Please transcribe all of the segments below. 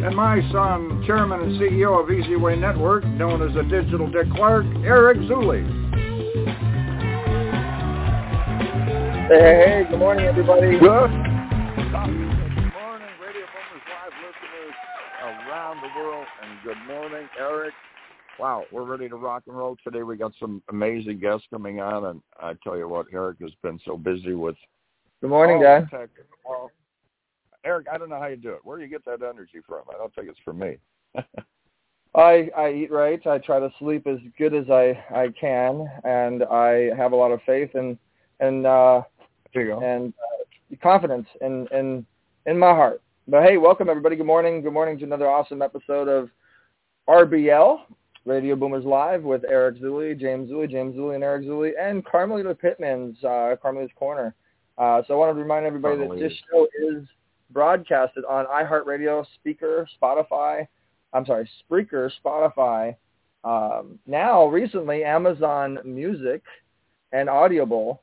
And my son, chairman and CEO of Easy Way Network, known as the Digital Dick Clark, Eric Zuley. Hey, hey, hey, good morning, everybody. Good. Good morning, Radio Boomers Live listeners around the world, and good morning, Eric. Wow, we're ready to rock and roll today. We got some amazing guests coming on, and I tell you what, Eric has been so busy with. Good morning, all Dad. tech. Well, Eric, I don't know how you do it. Where do you get that energy from? I don't think it's from me. I I eat right. I try to sleep as good as I I can, and I have a lot of faith and and uh, there you go. and uh, confidence in in in my heart. But hey, welcome everybody. Good morning. Good morning to another awesome episode of RBL Radio Boomers Live with Eric Zuley, James Zuley, James Zuley, and Eric Zuley, and Carmelita Pittman's uh, Carmelita's Corner. Uh, so I want to remind everybody that this show is broadcasted on iHeartRadio, Speaker, Spotify. I'm sorry, Spreaker, Spotify. Um, now, recently, Amazon Music and Audible.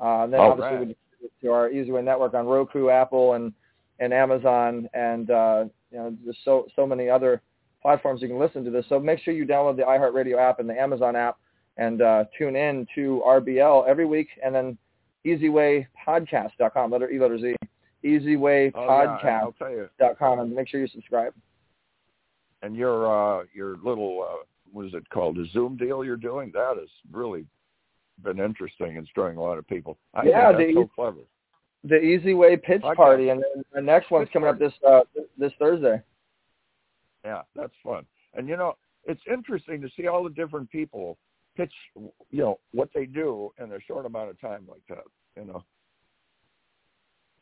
Uh, then All obviously right. we distribute to our EasyWay network on Roku, Apple, and and Amazon, and uh, you know, there's so so many other platforms you can listen to this. So make sure you download the iHeartRadio app and the Amazon app, and uh, tune in to RBL every week, and then EasywayPodcast.com, letter E, letter Z, Oh, yeah, and EasywayPodcast.com, I'll tell you, and make sure you subscribe. and your uh, your little uh, what is it called? The Zoom deal you're doing that has really been interesting. It's drawing a lot of people. I Yeah, think that's the- so clever. The Easy Way Pitch Podcast. Party, and then the next one's coming up this uh, this Thursday. Yeah, that's fun. And you know, it's interesting to see all the different people pitch, you know, what they do in a short amount of time like that. You know,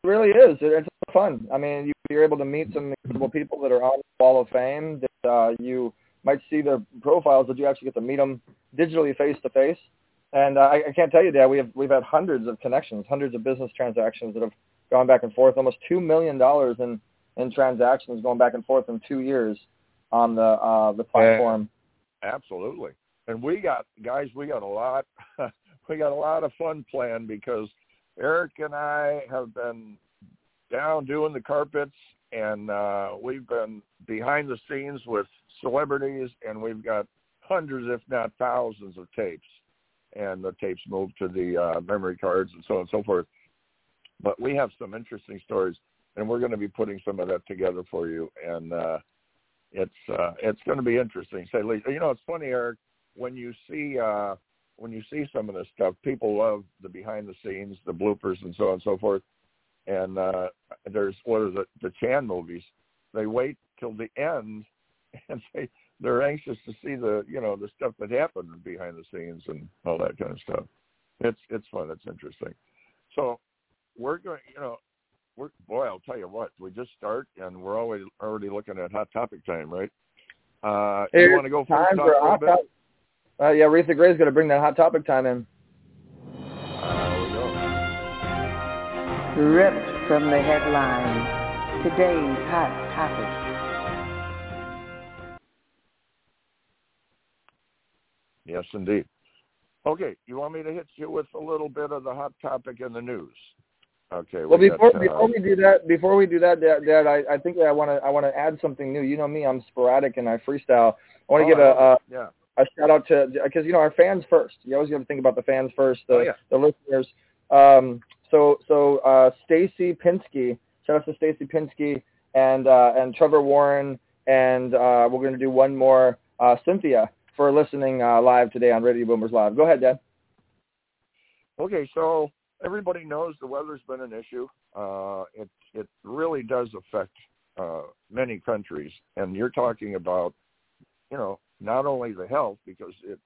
really is. It, it's fun. I mean, you, you're able to meet some incredible people that are on the Wall of Fame. That uh, you might see their profiles, but you actually get to meet them digitally, face to face. And uh, I, I can't tell you, Dad, we have we've had hundreds of connections, hundreds of business transactions that have gone back and forth. Almost two million dollars in in transactions going back and forth in two years on the uh, the platform. absolutely. And we got guys, we got a lot, we got a lot of fun planned because Eric and I have been down doing the carpets, and uh, we've been behind the scenes with celebrities, and we've got hundreds, if not thousands, of tapes. And the tapes move to the uh, memory cards and so on and so forth. But we have some interesting stories, and we're going to be putting some of that together for you. And uh, it's uh, it's going to be interesting. Say, the you know, it's funny, Eric, when you see uh, when you see some of this stuff, people love the behind the scenes, the bloopers, and so on and so forth. And uh, there's what is it? The the Chan movies. They wait till the end, and they they're anxious to see the you know the stuff that happened behind the scenes and all that kind of stuff. It's it's fun. It's interesting. So we're going. You know, we're boy. I'll tell you what. We just start, and we're already already looking at hot topic time, right? Uh, Hey, you want to go first? Time for a little hot bit? topic. Uh, yeah, Aretha Gray's going to bring that hot topic time in. Uh, we go. Ripped from the headlines. Today's hot topic. Yes, indeed. Okay, you want me to hit you with a little bit of the hot topic in the news? Okay. Well, before got, uh, before we do that, before we do that, Dad, Dad I, I think I want to I want to add something new. You know me, I'm sporadic and I freestyle. I want to oh, give a, I- a yeah. A shout out to because you know our fans first. You always got to think about the fans first, the Oh, yeah. the listeners. Um, so so uh, Stacy Pinsky, shout out to Stacy Pinsky and uh, and Trevor Warren, and uh, we're going to do one more uh, Cynthia for listening uh, live today on Radio Boomers Live. Go ahead, Dad. Okay, so everybody knows the weather's been an issue. Uh, it it really does affect uh, many countries, and you're talking about, you know, not only the health because it,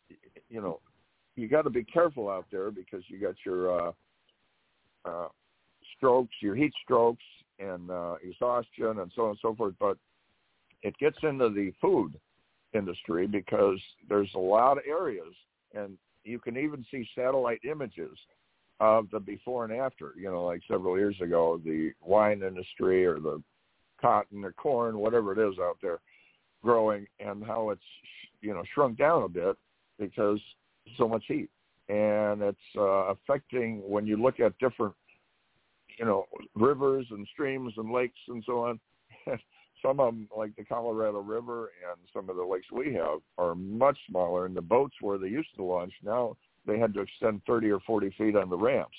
you know, you got to be careful out there because you got your uh, uh, strokes, your heat strokes, and uh, exhaustion, and so on and so forth. But it gets into the food industry because there's a lot of areas, and you can even see satellite images of the before and after. You know, like several years ago, the wine industry or the cotton or corn, whatever it is out there, growing, and how it's you know shrunk down a bit because so much heat, and it's uh, affecting when you look at different you know rivers and streams and lakes and so on. some of them, like the Colorado River and some of the lakes we have, are much smaller, and the boats where they used to launch now they had to extend 30 or 40 feet on the ramps.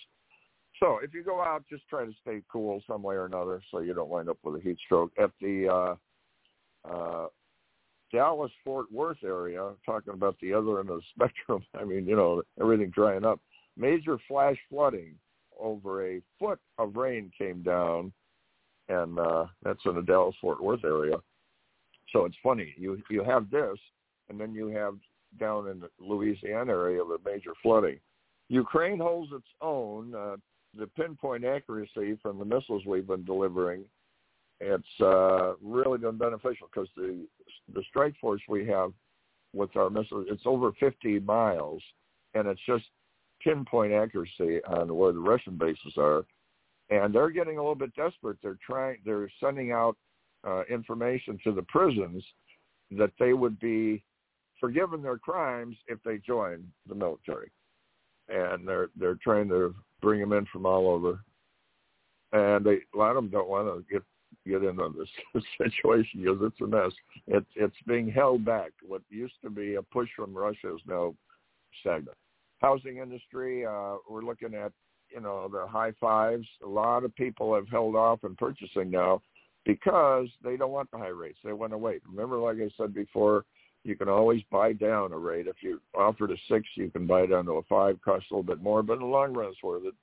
So if you go out, just try to stay cool some way or another, so you don't wind up with a heat stroke. At the uh, uh, Dallas Fort Worth area, talking about the other end of the spectrum. I mean, you know, everything drying up. Major flash flooding over a foot of rain came down, and uh, that's in the Dallas Fort Worth area. So it's funny. You you have this, and then you have down in the Louisiana area the major flooding. Ukraine holds its own. Uh, the pinpoint accuracy from the missiles we've been delivering, it's uh, really been beneficial because the the strike force we have with our missiles, it's over 50 miles, and it's just pinpoint accuracy on where the Russian bases are, and they're getting a little bit desperate. They're trying, they're sending out uh, information to the prisons that they would be forgiven their crimes if they join the military, and they're they're trying to bring them in from all over, and they a lot of them don't want to get get into this situation because it's a mess. It's it's being held back. What used to be a push from Russia is now stagnant housing industry, uh, we're looking at, you know, the high fives. A lot of people have held off in purchasing now because they don't want the high rates. They want to wait. Remember, like I said before, you can always buy down a rate. If you offered a six, you can buy down to a five, costs a little bit more, but in the long run, it's worth it.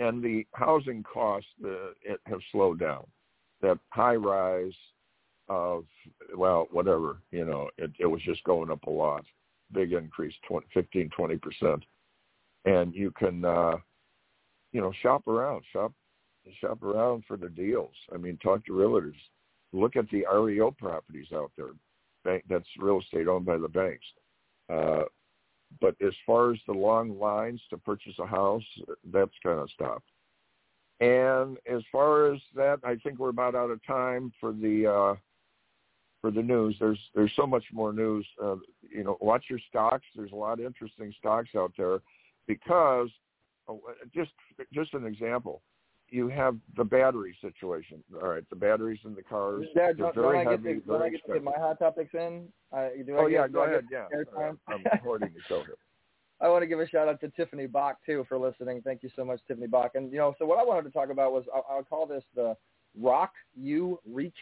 And the housing costs uh, have slowed down. That high rise of well, whatever you know, it, it was just going up a lot big increase, 20, 15, 20 percent, and you can, uh, you know, shop around, shop, shop around for the deals. I mean, talk to realtors, look at the REO properties out there. Bank that's real estate owned by the banks. Uh, but as far as the long lines to purchase a house, that's kind of stopped. And as far as that, I think we're about out of time for the uh, for the news. There's there's so much more news. Uh, you know, watch your stocks. There's a lot of interesting stocks out there because oh, just just an example. You have the battery situation. All right, the batteries in the cars. Dad, they're very I heavy, get, to, very don't I get to get my hot topics in? Uh, do oh I yeah, get, go do ahead. Yeah? I'm recording the show here. I want to give a shout out to Tiffany Bach too for listening. Thank you so much, Tiffany Bach. And you know, so what I wanted to talk about was I'll, I'll call this the Rock U recap.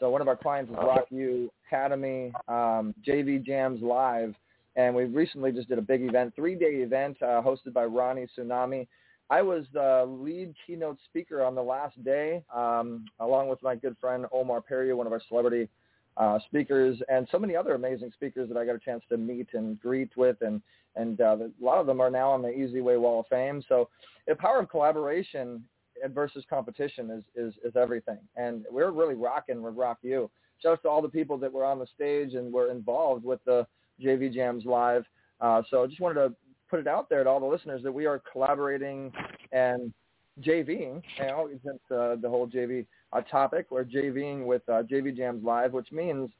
So one of our clients is Rock U Academy, um, JV Jams Live, and we recently just did a big event, three-day event uh, hosted by Ronnie Tsunami. I was the lead keynote speaker on the last day, um, along with my good friend Omar Perry, one of our celebrity uh, speakers, and so many other amazing speakers that I got a chance to meet and greet with, and and uh, a lot of them are now on the Easy Way Wall of Fame. So the power of collaboration versus competition is, is, is everything. And we're really rocking with Rock U. Shout out to all the people that were on the stage and were involved with the JV Jams Live. Uh, so I just wanted to put it out there to all the listeners that we are collaborating and JVing, know, since uh, the whole JV uh, topic, we're JVing with uh, JV Jams Live, which means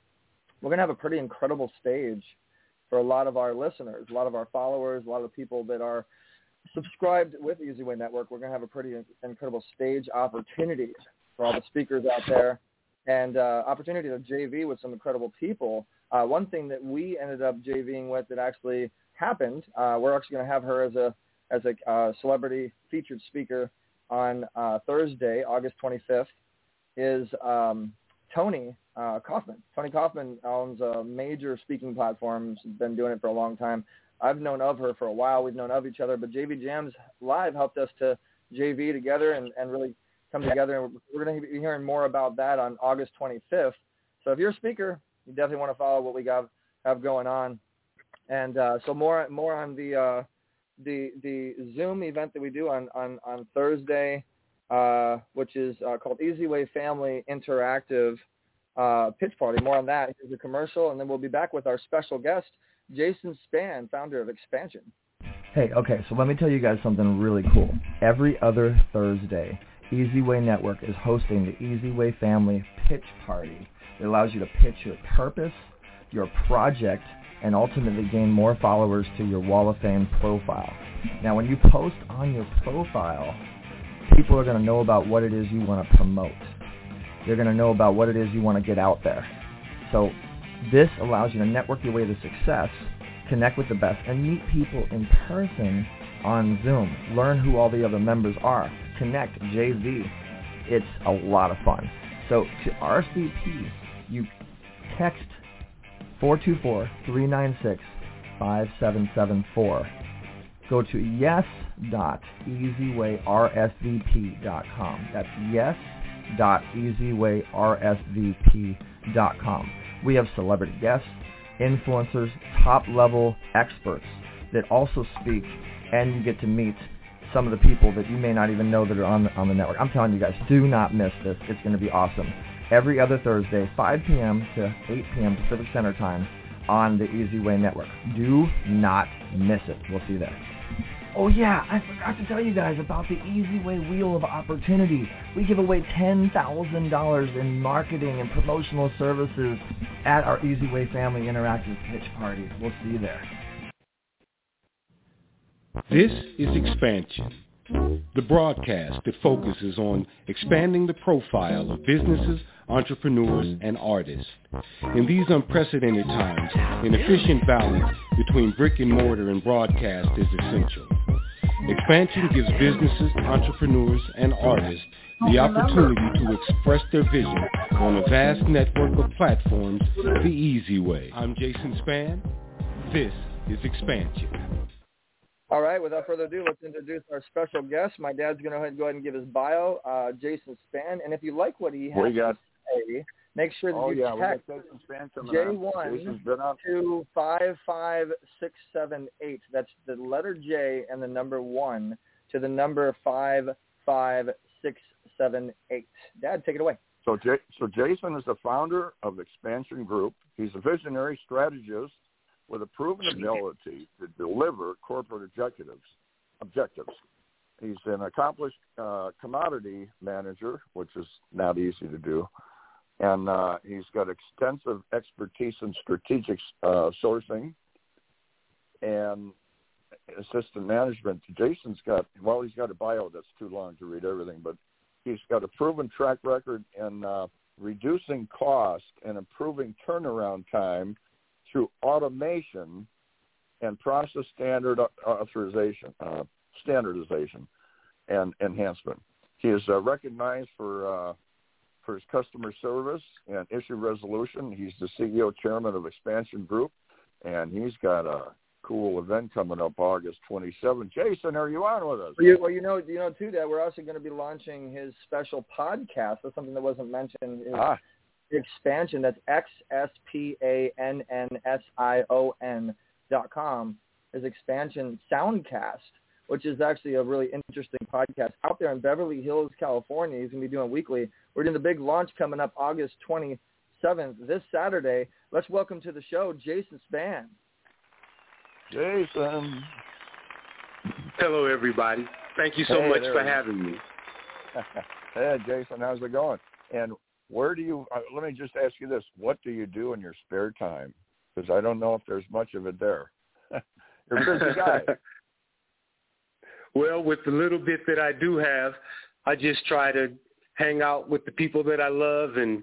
we're going to have a pretty incredible stage for a lot of our listeners, a lot of our followers, a lot of people that are – subscribed with Easy Way Network, we're going to have a pretty incredible stage opportunity for all the speakers out there and uh, opportunity to JV with some incredible people. Uh, one thing that we ended up JVing with that actually happened, uh, we're actually going to have her as a as a uh, celebrity featured speaker on uh, Thursday, August 25th, is um, Tony uh, Kaufman. Tony Kaufman owns a major speaking platform. He's been doing it for a long time. I've known of her for a while. We've known of each other, but JV Jams Live helped us to JV together and, and really come together. And we're going to be hearing more about that on August 25th. So if you're a speaker, you definitely want to follow what we got have going on. And uh, so more more on the uh, the the Zoom event that we do on on on Thursday, uh, which is uh, called Easy Way Family Interactive. uh, pitch party. More on that. Here's a commercial, and then we'll be back with our special guest, Jason Spann, founder of Xspannsion. Hey, okay, so let me tell you guys something really cool. Every other Thursday, Easy Way Network is hosting the Easy Way Family Pitch Party. It allows you to pitch your purpose, your project, and ultimately gain more followers to your Wall of Fame profile. Now, when you post on your profile, people are going to know about what it is you want to promote. They're going to know about what it is you want to get out there. So this allows you to network your way to success, connect with the best, and meet people in person on Zoom. Learn who all the other members are. Connect, JV. It's a lot of fun. So to RSVP, you text 424-396-5774. Go to yes.easywayrsvp.com. That's yes.easywayrsvp.com. We have celebrity guests, influencers, top-level experts that also speak, and you get to meet some of the people that you may not even know that are on the, on the network. I'm telling you guys, do not miss this. It's going to be awesome. Every other Thursday, 5 p.m. to 8 p.m. Pacific Center Time on the Easy Way Network. Do not miss it. We'll see you there. Oh yeah, I forgot to tell you guys about the Easy Way Wheel of Opportunity. We give away $10,000 in marketing and promotional services at our Easy Way Family Interactive Pitch Party. We'll see you there. This is Xspannsion, the broadcast that focuses on expanding the profile of businesses, entrepreneurs, and artists. In these unprecedented times, an efficient balance between brick and mortar and broadcast is essential. Xspannsion gives businesses, entrepreneurs, and artists the opportunity to express their vision on a vast network of platforms the easy way. I'm Jason Spann. This is Xspannsion. All right, without further ado, let's introduce our special guest. My dad's going to go ahead and go ahead and give his bio, uh, Jason Spann. And if you like what he has got, to say, make sure that oh, you yeah, text Jason Spann coming J1 on. to 55678. That's the letter J and the number 1 to the number 55678. Dad, take it away. So, J- so Jason is the founder of Xspannsion Group. He's a visionary strategist with a proven ability to deliver corporate objectives. Objectives. He's an accomplished uh, commodity manager, which is not easy to do, and uh, he's got extensive expertise in strategic uh, sourcing and assistant management. Jason's got well, he's got a bio that's too long to read everything, but he's got a proven track record in uh, reducing cost and improving turnaround time through automation and process standard authorization, uh, standardization, and enhancement. He is uh, recognized for uh, for his customer service and issue resolution. He's the CEO chairman of Xspannsion Group, and he's got a cool event coming up August 27th. Jason, are you on with us? Well, you, well, you know, you know too that we're also going to be launching his special podcast. That's something that wasn't mentioned. His Ah, Xspannsion. That's X S P A N N S I O N dot com. is Xspannsion soundcast, which is actually a really interesting podcast out there in Beverly Hills, California. He's going to be doing weekly. We're doing the big launch coming up August 27th, this Saturday. Let's welcome to the show Jason Spann. Jason. Hello, everybody. Thank you so Hey, much for having me. hey, Jason, how's it going? And where do you? Uh, let me just ask you this: What do you do in your spare time? Because I don't know if there's much of it there. You're a busy guy. well, with the little bit that I do have, I just try to hang out with the people that I love and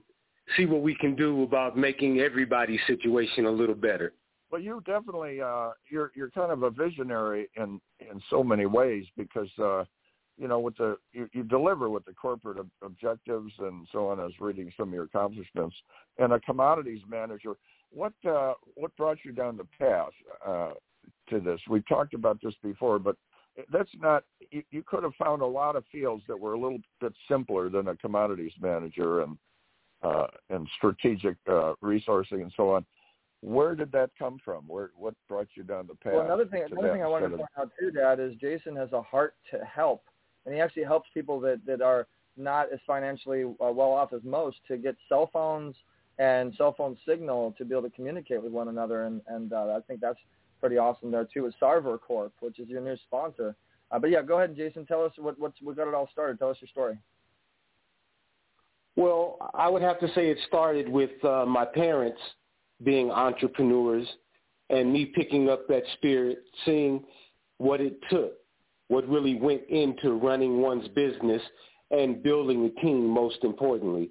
see what we can do about making everybody's situation a little better. Well, you definitely uh, you're you're kind of a visionary in in so many ways because uh, you know with the you, you deliver with the corporate ob- objectives and so on. I was reading some of your accomplishments and a commodities manager. What uh, what brought you down the path uh, to this? We've talked about this before, but that's not. You, you could have found a lot of fields that were a little bit simpler than a commodities manager and uh, and strategic uh, resourcing and so on where did that come from? Where what brought you down the path? Well, another thing, another thing I wanted to point out too, Dad, is Jason has a heart to help, and he actually helps people that that are not as financially uh, well off as most to get cell phones, and cell phone signal to be able to communicate with one another. And, and uh, I think that's pretty awesome there too with Sarver Corp, which is your new sponsor. Uh, but yeah, go ahead, Jason. Tell us what what's what got it all started. Tell us your story. Well, I would have to say it started with uh, my parents being entrepreneurs and me picking up that spirit, seeing what it took, what really went into running one's business and building a team, most importantly.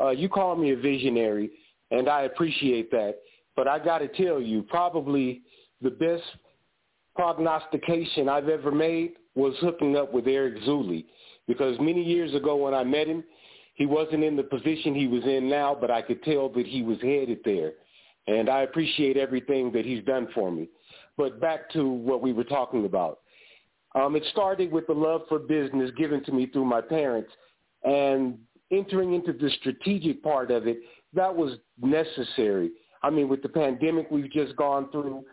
Uh, you call me a visionary, and I appreciate that. But I got to tell you, probably the best prognostication I've ever made was hooking up with Eric Zuley because many years ago when I met him, he wasn't in the position he was in now, but I could tell that he was headed there. And I appreciate everything that he's done for me. But back to what we were talking about. Um, it started with the love for business given to me through my parents. And entering into the strategic part of it, that was necessary. I mean, with the pandemic we've just gone through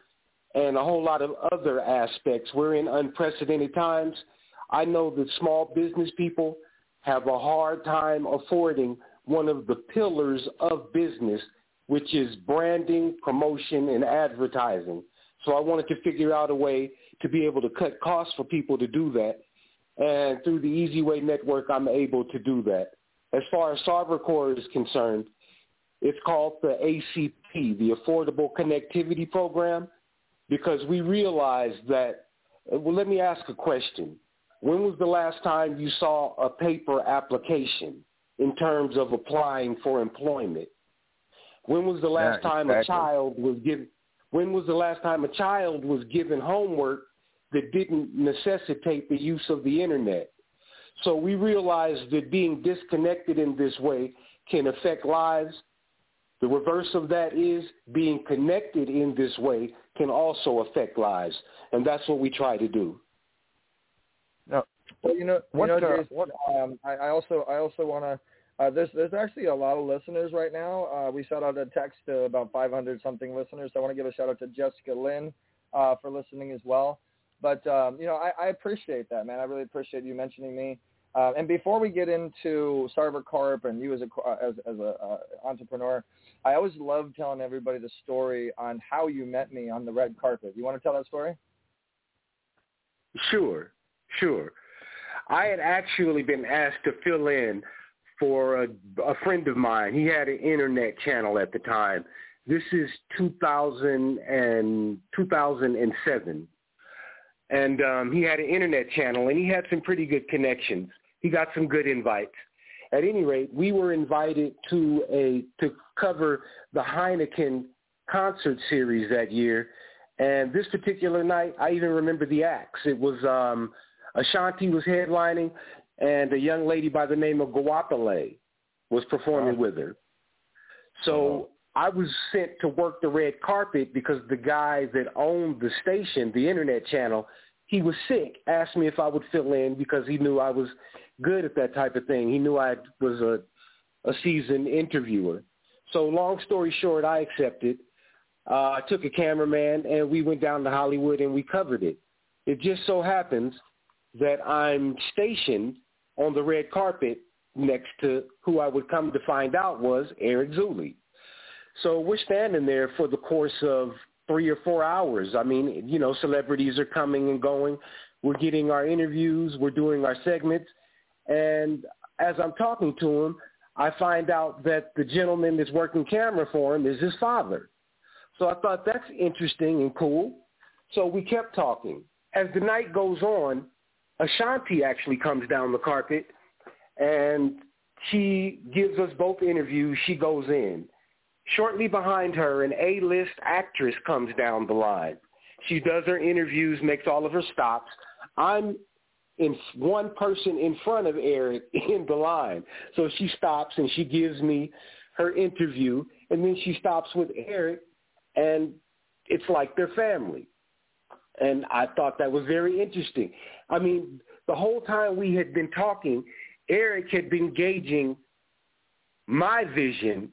and a whole lot of other aspects, we're in unprecedented times. I know that small business people have a hard time affording one of the pillars of business, which is branding, promotion, and advertising. So I wanted to figure out a way to be able to cut costs for people to do that. And through the Easy Way Network, I'm able to do that. As far as CyberCore is concerned, it's called the ACP, the Affordable Connectivity Program, because we realize that, well, let me ask a question. When was the last time you saw a paper application in terms of applying for employment? When was the last yeah, time exactly. a child was given when was the last time a child was given homework that didn't necessitate the use of the internet? So we realize that being disconnected in this way can affect lives. The reverse of that is being connected in this way can also affect lives. And that's what we try to do. No. Well, you know, what, you know, uh, Jason, what, um, I, I also I also want to. Uh, there's there's actually a lot of listeners right now. Uh, we sent out a text to about 500 something listeners. So I want to give a shout out to Jessica Lynn uh, for listening as well. But um, you know, I, I appreciate that, man. I really appreciate you mentioning me. Uh, and before we get into Sarver Corp and you as a uh, as, as a uh, entrepreneur, I always love telling everybody the story on how you met me on the red carpet. You want to tell that story? Sure, sure. I had actually been asked to fill in for a, a friend of mine. He had an internet channel at the time. This is 2000 and 2007 and um, he had an internet channel, and he had some pretty good connections. He got some good invites. At any rate, we were invited to a to cover the Heineken concert series that year, and this particular night, I even remember the acts. It was um, Ashanti was headlining, and a young lady by the name of Guapale was performing with her. So I was sent to work the red carpet because the guy that owned the station, the internet channel, he was sick, asked me if I would fill in because he knew I was good at that type of thing. He knew I was a a seasoned interviewer. So long story short, I accepted. Uh, I took a cameraman and we went down to Hollywood and we covered it. It just so happens that I'm stationed on the red carpet next to who I would come to find out was Eric Zuley. So we're standing there for the course of three or four hours. I mean, you know, celebrities are coming and going. We're getting our interviews. We're doing our segments. And as I'm talking to him, I find out that the gentleman that's working camera for him is his father. So I thought that's interesting and cool. So we kept talking. As the night goes on, Ashanti actually comes down the carpet and she gives us both interviews. She goes in. Shortly behind her, an A-list actress comes down the line. She does her interviews, makes all of her stops. I'm in one person in front of Eric in the line. So she stops and she gives me her interview and then she stops with Eric and it's like they're family. And I thought that was very interesting. I mean, the whole time we had been talking, Eric had been gauging my vision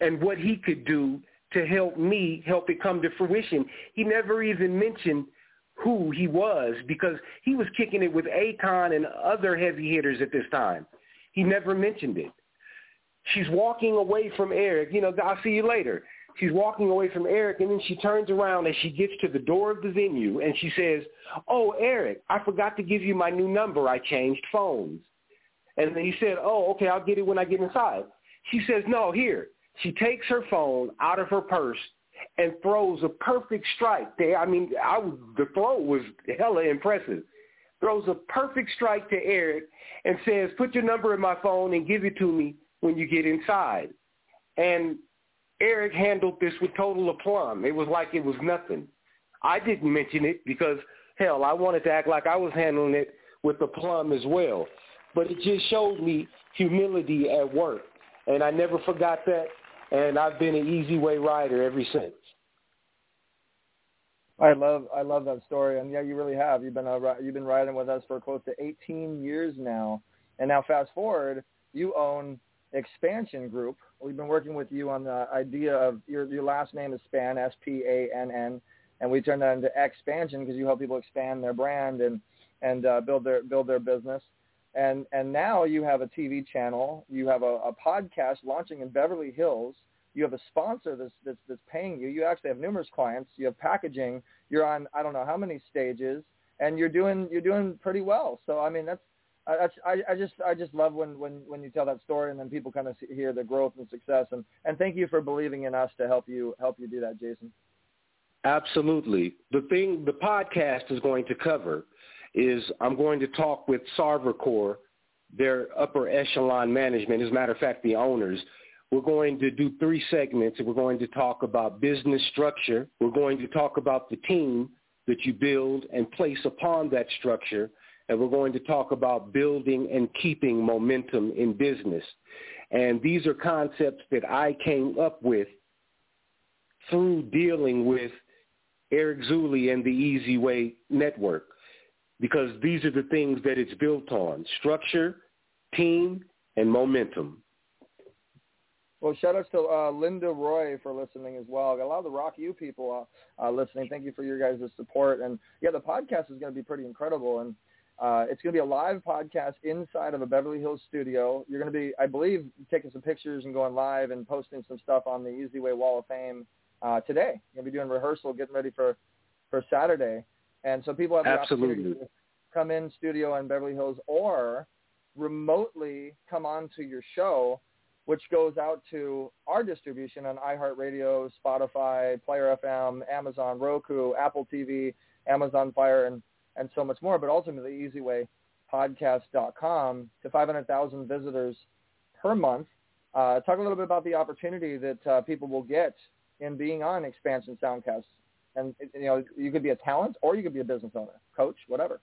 and what he could do to help me help it come to fruition. He never even mentioned who he was because he was kicking it with Akon and other heavy hitters at this time. He never mentioned it. she's walking away from Eric. You know, I'll see you later. She's walking away from Eric, and then she turns around and she gets to the door of the venue, and she says, "Oh, Eric, I forgot to give you my new number. I changed phones." And then he said, "Oh, okay, I'll get it when I get inside." She says, "No, here." She takes her phone out of her purse and throws a perfect strike. There, I mean, I was, the throw was hella impressive. Throws a perfect strike to Eric and says, "Put your number in my phone and give it to me when you get inside." And Eric handled this with total aplomb. It was like it was nothing. I didn't mention it because, hell, I wanted to act like I was handling it with aplomb as well. But it just showed me humility at work. And I never forgot that. And I've been an easy way rider ever since. I love I love that story, and yeah, you really have. You've been uh, you've been riding with us for close to 18 years now, and now fast forward, you own Xspannsion Group. We've been working with you on the idea of your your last name is Spann, S P A N N, and we turned that into Xspannsion because you help people expand their brand and and uh, build their build their business. And and now you have a TV channel, you have a, a podcast launching in Beverly Hills. You have a sponsor that's, that's that's paying you. You actually have numerous clients. You have packaging. You're on I don't know how many stages, and you're doing you're doing pretty well. So I mean that's I, I, I just I just love when, when, when you tell that story and then people kind of hear the growth and success and, and thank you for believing in us to help you help you do that, Jason. Absolutely. The thing the podcast is going to cover is I'm going to talk with Sarvercore, their upper echelon management. As a matter of fact, the owners. We're going to do three segments. We're going to talk about business structure. We're going to talk about the team that you build and place upon that structure and we're going to talk about building and keeping momentum in business. And these are concepts that I came up with through dealing with Eric Zuley and the Easy Way Network because these are the things that it's built on, structure, team, and momentum. Well, shout out to uh, Linda Roy for listening as well. Got a lot of the Rock U people uh, uh, listening. Thank you for your guys' support. And yeah, the podcast is going to be pretty incredible. And uh, it's going to be a live podcast inside of a Beverly Hills studio. You're going to be, I believe, taking some pictures and going live and posting some stuff on the Easy Way Wall of Fame uh, today. You're going to be doing rehearsal, getting ready for, for Saturday. And so people have the Absolutely. opportunity to come in studio in Beverly Hills or remotely come on to your show, which goes out to our distribution on iHeartRadio, Spotify, Player FM, Amazon, Roku, Apple TV, Amazon Fire, and and so much more. But ultimately, EasyWayPodcast.com to 500,000 visitors per month. Uh, talk a little bit about the opportunity that uh, people will get in being on Xspannsion Soundcast. And you know, you could be a talent or you could be a business owner, coach, whatever.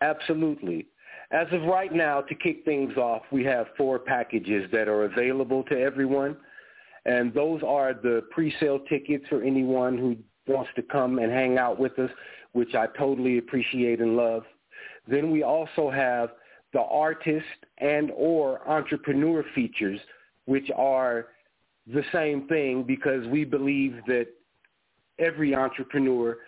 Absolutely. As of right now, to kick things off, we have four packages that are available to everyone. And those are the pre-sale tickets for anyone who wants to come and hang out with us which I totally appreciate and love. Then we also have the artist and or entrepreneur features, which are the same thing because we believe that every entrepreneur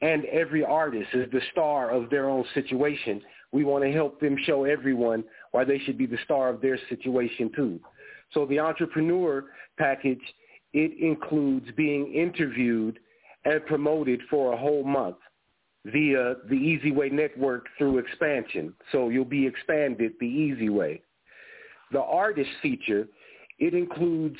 and every artist is the star of their own situation. We want to help them show everyone why they should be the star of their situation too. So the entrepreneur package, it includes being interviewed and promoted for a whole month via the Easy Way network through expansion. So you'll be expanded the easy way. The artist feature, it includes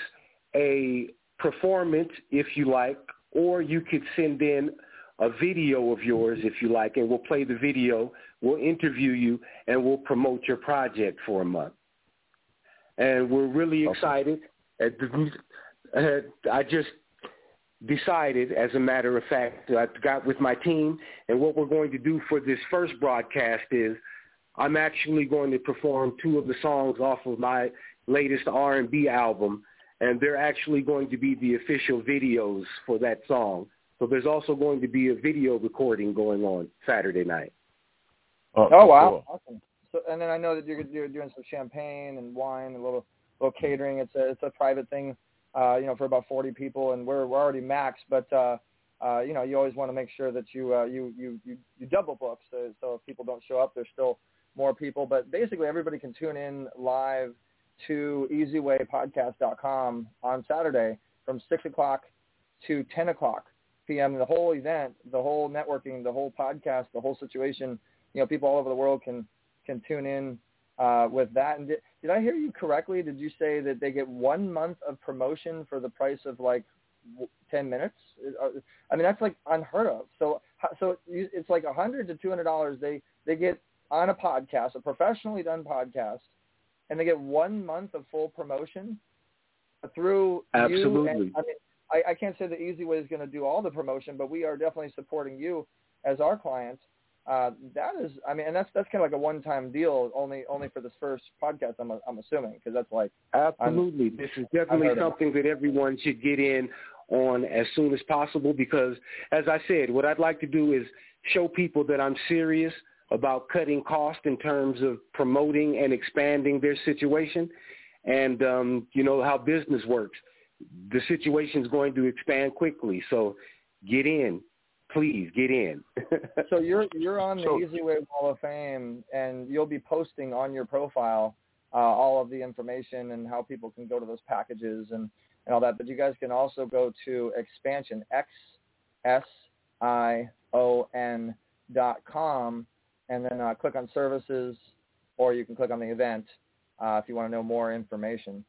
a performance if you like, or you could send in a video of yours if you like, and we'll play the video, we'll interview you, and we'll promote your project for a month. And we're really excited. I just decided, as a matter of fact, I got with my team, and what we're going to do for this first broadcast is I'm actually going to perform two of the songs off of my latest R&B album, and they're actually going to be the official videos for that song. So there's also going to be a video recording going on Saturday night. Oh, oh wow, cool. awesome! So, and then I know that you're, you're doing some champagne and wine, and a little little catering. It's a it's a private thing uh, you know, for about 40 people, and we're we're already maxed. But uh, uh, you know, you always want to make sure that you uh, you you you, you double book, so, so if people don't show up, there's still more people. But basically, everybody can tune in live to easywaypodcast.com on Saturday from 6 o'clock to 10 o'clock p.m. The whole event, the whole networking, the whole podcast, the whole situation, you know, people all over the world can can tune in uh, with that. And did, I hear you correctly? Did you say that they get one month of promotion for the price of like 10 minutes? Uh, I mean, that's like unheard of. So, so it's like a hundred to two hundred dollars. They they get on a podcast, a professionally done podcast, and they get one month of full promotion through Absolutely. you. And, I mean, I, I can't say the Easy Way is going to do all the promotion, but we are definitely supporting you as our clients. Uh, that is, I mean, and that's that's kind of like a one-time deal, only only for this first podcast. I'm I'm assuming because that's like absolutely. I'm, this is definitely something that everyone should get in on as soon as possible because, as I said, what I'd like to do is show people that I'm serious about cutting costs in terms of promoting and expanding their situation, and um, you know how business works. The situation is going to expand quickly, so get in, please get in. so you're you're on the so, Easy Way Wall of Fame, and you'll be posting on your profile uh, all of the information and how people can go to those packages and, and all that. But you guys can also go to expansion x s i o n dot com and then uh, click on services, or you can click on the event uh, if you want to know more information.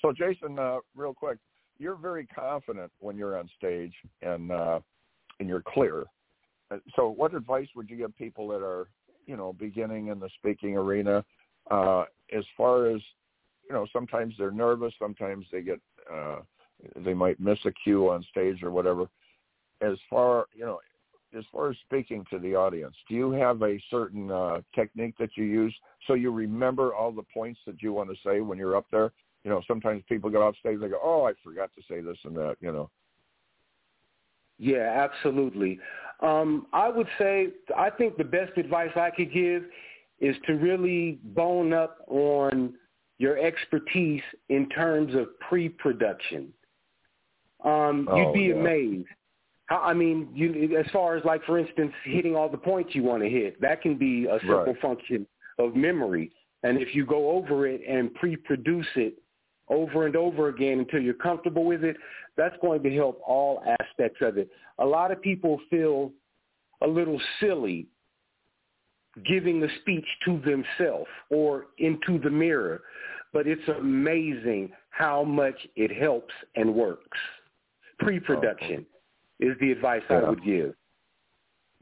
So, Jason, uh, real quick, you're very confident when you're on stage and uh, and you're clear. Uh, so, what advice would you give people that are, you know, beginning in the speaking arena, uh, as far as, you know, sometimes they're nervous, sometimes they get, uh, they might miss a cue on stage or whatever. As far, you know, as far as speaking to the audience, do you have a certain uh, technique that you use so you remember all the points that you want to say when you're up there? You know, sometimes people get off stage, and they go, "Oh, I forgot to say this and that," you know. Yeah, absolutely. Um, I would say I think the best advice I could give is to really bone up on your expertise in terms of pre-production. Um, oh, you'd be yeah. amazed I mean, you, as far as like, for instance, hitting all the points you want to hit, that can be a simple right. function of memory. And if you go over it and pre-produce it over and over again until you're comfortable with it, that's going to help all aspects of it. A lot of people feel a little silly giving the speech to themselves or into the mirror, but it's amazing how much it helps and works. Pre-production is the advice yeah. I would give.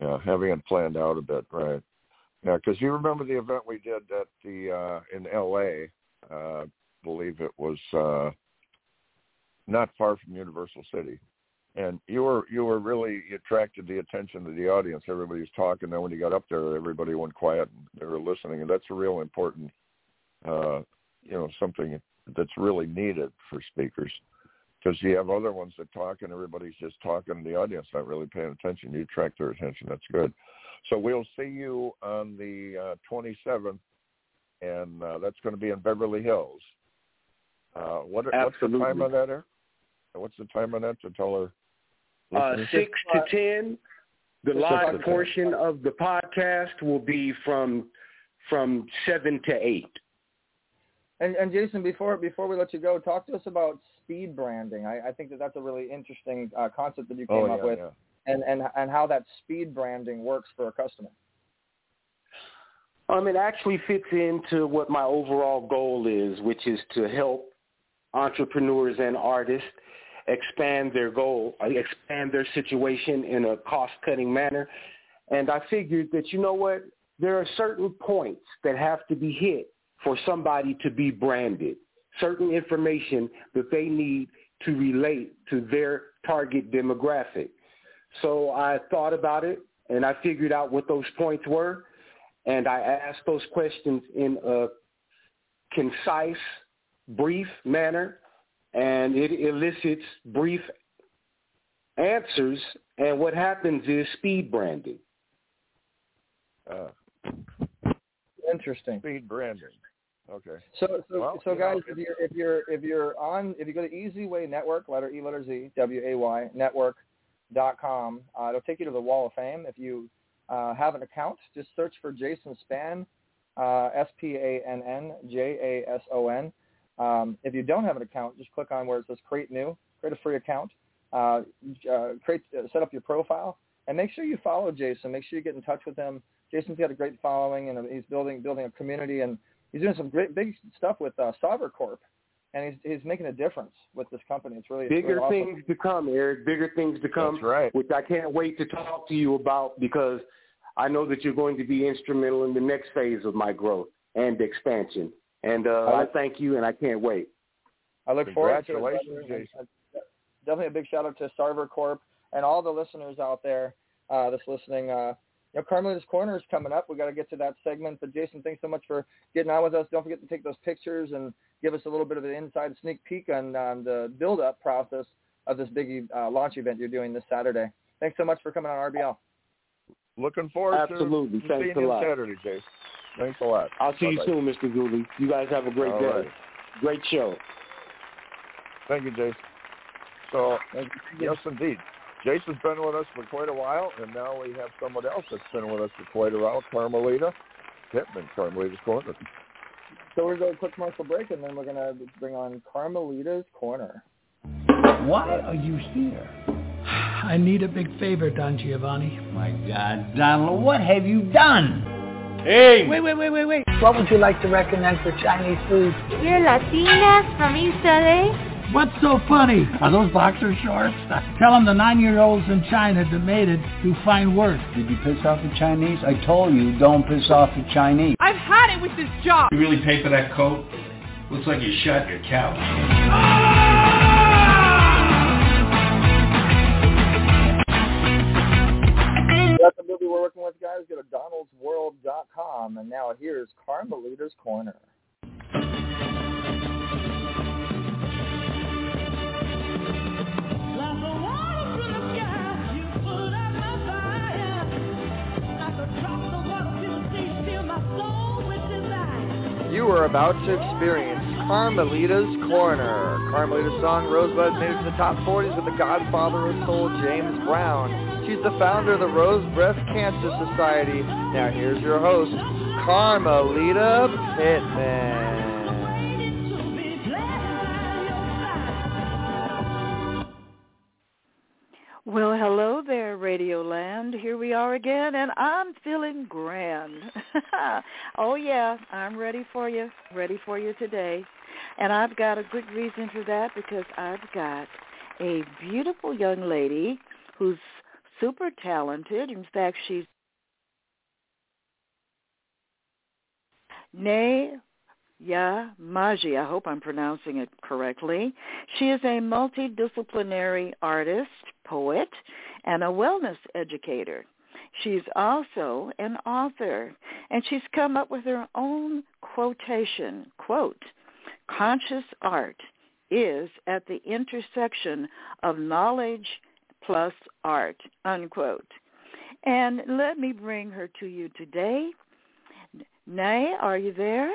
Yeah, having it planned out a bit, right? Yeah, because you remember the event we did at the uh, in L.A. Uh, believe it was uh, not far from Universal City, and you were you were really attracted the attention of the audience. Everybody was talking. Then when you got up there, everybody went quiet and they were listening, and that's a real important, uh, you know, something that's really needed for speakers because you have other ones that talk and everybody's just talking the audience not really paying attention. You attract their attention. That's good. So we'll see you on the uh, 27th, and uh, that's going to be in Beverly Hills. Uh, what, what's the time on that, Eric? What's the time on that to tell her? Uh, six to ten. The live portion of the podcast will be from from seven to eight. And, and Jason, before before we let you go, talk to us about speed branding. I, I think that that's a really interesting uh, concept that you came oh, up with, yeah. and and and how that speed branding works for a customer. Um, it actually fits into what my overall goal is, which is to help entrepreneurs and artists expand their goal, expand their situation in a cost-cutting manner. And I figured that, you know what, there are certain points that have to be hit for somebody to be branded certain information that they need to relate to their target demographic. So I thought about it and I figured out what those points were and I asked those questions in a concise, brief manner and it elicits brief answers and what happens is speed branding. Uh, Interesting. Speed branding. Okay. So so well, so guys, know, if you're if you're if you're on if you go to Easy Way Network, letter E letter Z W A Y Network dot com, uh, it'll take you to the Wall of Fame. If you uh, have an account, just search for Jason Spann uh, uh, S-P-A-N-N-J-A-S-O-N. Um, if you don't have an account, just click on where it says create new, create a free account, uh, uh, create, uh, set up your profile, and make sure you follow Jason. Make sure you get in touch with him. Jason's got a great following, and he's building building a community, and he's doing some great big stuff with uh, Sauber Corp, and he's he's making a difference with this company. It's really bigger it's really things to come, Eric. Bigger things to come, That's right. which I can't wait to talk to you about because I know that you're going to be instrumental in the next phase of my growth and expansion. And uh, I thank you, and I can't wait. I look forward to it. Congratulations. Jason. Definitely a big shout out to Sarver Corp and all the listeners out there uh, that's listening. Uh, you know, Carmelita's Corner is coming up. We got to get to that segment. But Jason, thanks so much for getting on with us. Don't forget to take those pictures and give us a little bit of an inside sneak peek on, on the build-up process of this big uh, launch event you're doing this Saturday. Thanks so much for coming on RBL. Looking forward Absolutely. to Absolutely. Thanks seeing a you lot. Saturday, Jason. Thanks a lot. I'll see you Bye-bye. soon, Mr. Zuley. You guys have a great All day. right. Great show. Thank you, Jason. So, Thank yes, indeed. Jason's been with us for quite a while, and now we have someone else that's been with us for quite a while, Carmelita Pittman, Carmelita's Corner. So we're going to take a quick commercial break, and then we're going to bring on Carmelita's Corner. Why are you here? I need a big favor, Don Giovanni. My God, Donald, what have you done? Hey! Wait, wait, wait, wait, wait. What would you like to recommend for Chinese food? You're Latinas from East LA? What's so funny? Are those boxer shorts? Tell them the nine-year-olds in China that made it do fine work. Did you piss off the Chinese? I told you, don't piss off the Chinese. I've had it with this job. You really pay for that coat? Looks like you shot your couch. Oh! We're working with, guys. Go to donaldsworld.com. And now here's Carmelita's Corner. You are about to experience Carmelita's Corner. Carmelita's song Rosebud made it to the top 40s with the godfather of soul, James Brown. She's the founder of the Rose Breast Cancer Society. Now here's your host, Carmelita Pittman. Well, hello there, Radio Land. Here we are again, and I'm feeling grand. oh, yeah, I'm ready for you, ready for you today. And I've got a good reason for that because I've got a beautiful young lady who's super talented. In fact, she's Nay Yamaji. I hope I'm pronouncing it correctly. She is a multidisciplinary artist, poet, and a wellness educator. She's also an author, and she's come up with her own quotation, quote, conscious art is at the intersection of knowledge plus art, unquote. And let me bring her to you today. Nai, are you there?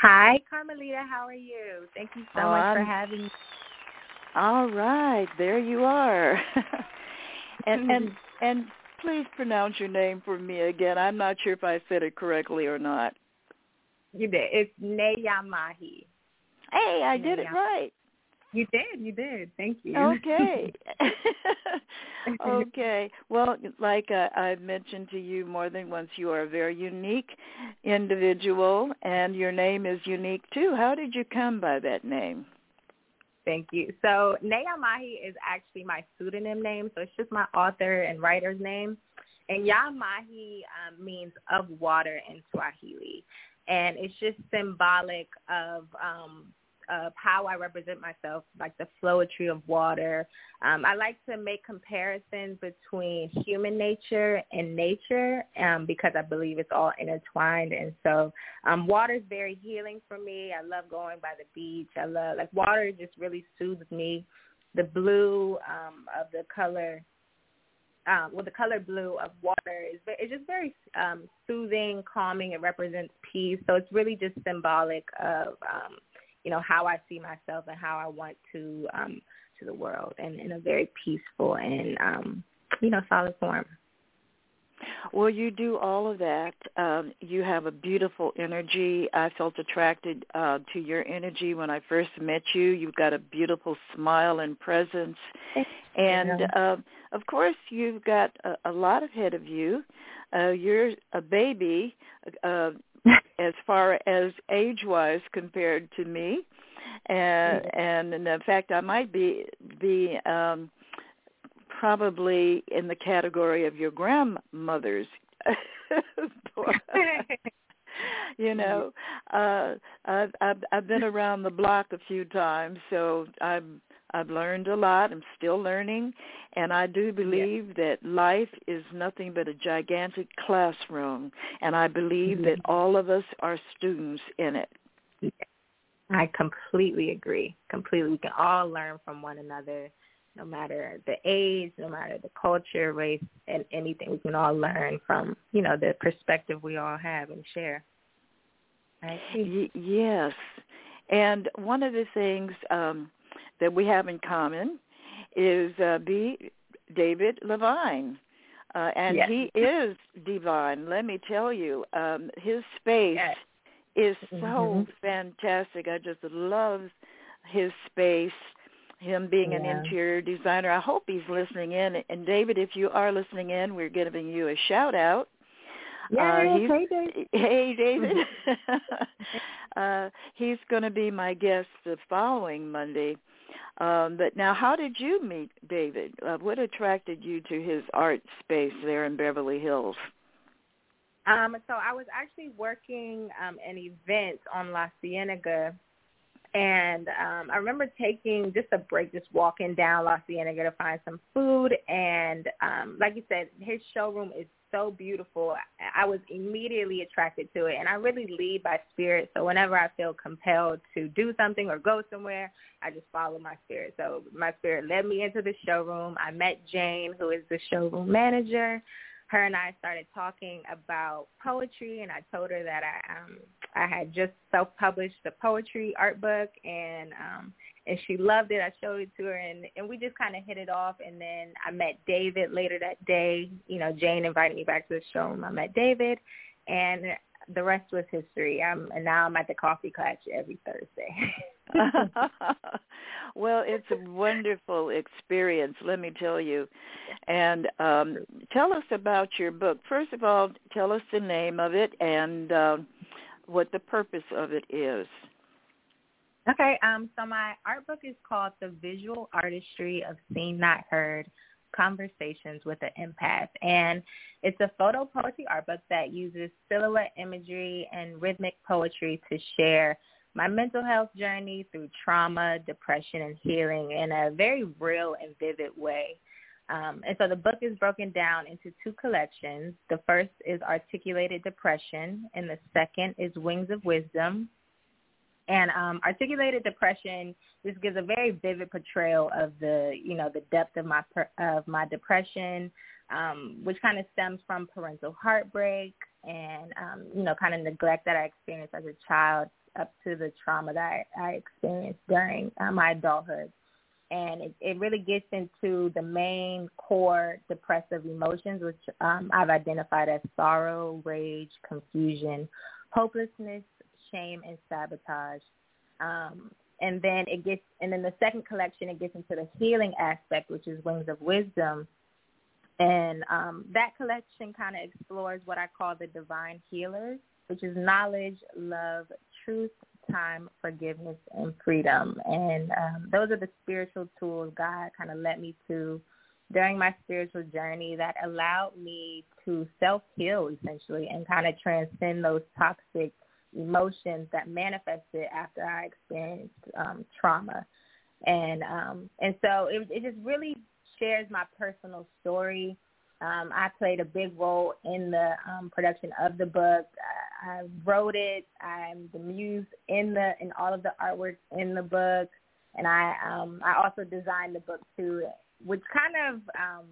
Hi, Carmelita. How are you? Thank you so Oh, much for um, having me. All right, there you are. and and and please pronounce your name for me again. I'm not sure if I said it correctly or not. You did. It's Nai Ya Maji. Hey, I did it right. You did. You did. Thank you. Okay. okay. Well, like uh, I've mentioned to you more than once, you are a very unique individual, and your name is unique too. How did you come by that name? Thank you. So Nai Ya Maji is actually my pseudonym name, so it's just my author and writer's name. And Ya Maji um, means of water in Swahili, and it's just symbolic of um, of how I represent myself, like the flowetry of water. Um, I like to make comparisons between human nature and nature um, because I believe it's all intertwined. And so um, water is very healing for me. I love going by the beach. I love, like, water just really soothes me. The blue um, of the color um, well, the color blue of water is it's just very um, soothing, calming. It represents peace. So it's really just symbolic of um, you know how I see myself and how I want to um, to the world, and in a very peaceful and um, you know solid form. Well, you do all of that. Um, you have a beautiful energy. I felt attracted uh, to your energy when I first met you. You've got a beautiful smile and presence, and uh, of course, you've got a, a lot ahead of you. Uh, you're a baby uh, as far as age-wise compared to me, and and in fact, I might be be. Um, probably in the category of your grandmothers. you know, uh, I've, I've I've been around the block a few times, so I've I've learned a lot. I'm still learning, and I do believe that life is nothing but a gigantic classroom, and I believe mm-hmm. that all of us are students in it. I completely agree. Completely, we can all learn from one another no matter the age, no matter the culture, race, and anything. We can all learn from, you know, the perspective we all have and share. Right? Y- yes. And one of the things um, that we have in common is uh, B. David Levine. Uh, and yes. he is divine. Let me tell you, um, his space yes. is so mm-hmm. fantastic. I just love his space him being yeah. an interior designer. I hope he's listening in. And David, if you are listening in, we're giving you a shout out. Yeah, uh, hey David. Hey David. uh, he's going to be my guest the following Monday. Um, but now, how did you meet David? Uh, what attracted you to his art space there in Beverly Hills? Um, so I was actually working um, an event on La Cienega and um, I remember taking just a break, just walking down La Cienega to find some food. And um, like you said, his showroom is so beautiful. I was immediately attracted to it. And I really lead by spirit. So whenever I feel compelled to do something or go somewhere, I just follow my spirit. So my spirit led me into the showroom. I met Jane, who is the showroom manager her and I started talking about poetry, and I told her that I um, I had just self-published a poetry art book, and um, and she loved it. I showed it to her, and and we just kind of hit it off. And then I met David later that day. You know, Jane invited me back to the show, and I met David, and the rest was history. I'm and now I'm at the coffee clutch every Thursday. well, it's a wonderful experience, let me tell you. And um, tell us about your book. First of all, tell us the name of it and uh, what the purpose of it is. Okay, um, so my art book is called The Visual Artistry of Seen Not Heard, Conversations with an Empath. And it's a photo poetry art book that uses silhouette imagery and rhythmic poetry to share my mental health journey through trauma, depression, and healing in a very real and vivid way. Um, and so the book is broken down into two collections. The first is Articulated Depression, and the second is Wings of Wisdom. And um, Articulated Depression just gives a very vivid portrayal of the, you know, the depth of my of my depression, um, which kind of stems from parental heartbreak and, um, you know, kind of neglect that I experienced as a child up to the trauma that I, I experienced during uh, my adulthood. And it, it really gets into the main core depressive emotions, which um, I've identified as sorrow, rage, confusion, hopelessness, shame, and sabotage. Um, and then it gets, and then the second collection, it gets into the healing aspect, which is Wings of Wisdom. And um, that collection kind of explores what I call the divine healers, which is knowledge, love, truth, time, forgiveness, and freedom. And um, those are the spiritual tools God kind of led me to during my spiritual journey that allowed me to self-heal essentially and kind of transcend those toxic emotions that manifested after I experienced um, trauma. And um, and so it, it just really shares my personal story um, I played a big role in the um, production of the book. I, I wrote it. I'm the muse in the in all of the artwork in the book, and I um, I also designed the book too, which kind of um,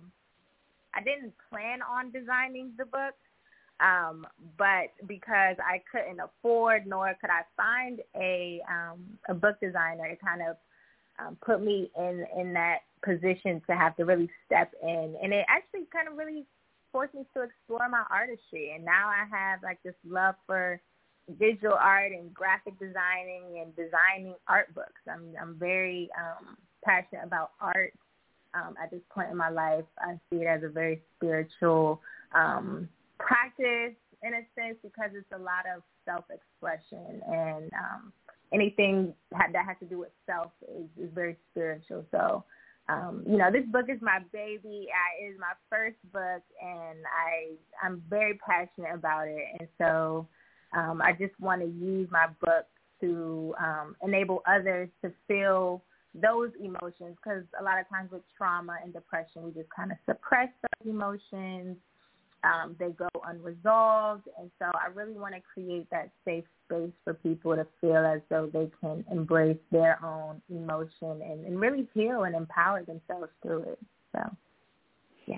I didn't plan on designing the book, um, but because I couldn't afford nor could I find a um, a book designer, it kind of um, put me in in that position to have to really step in, and it actually kind of really forced me to explore my artistry, and now I have like this love for visual art and graphic designing and designing art books. I'm I'm very um, passionate about art. Um, at this point in my life, I see it as a very spiritual um, practice in a sense because it's a lot of self-expression and um, anything that has to do with self is, is very spiritual. So, um, you know, this book is my baby. I, it is my first book, and I I'm very passionate about it. And so, um, I just want to use my book to um, enable others to feel those emotions because a lot of times with trauma and depression, we just kind of suppress those emotions um, they go unresolved. And so I really want to create that safe space for people to feel as though they can embrace their own emotion and, and really heal and empower themselves through it. So, yeah.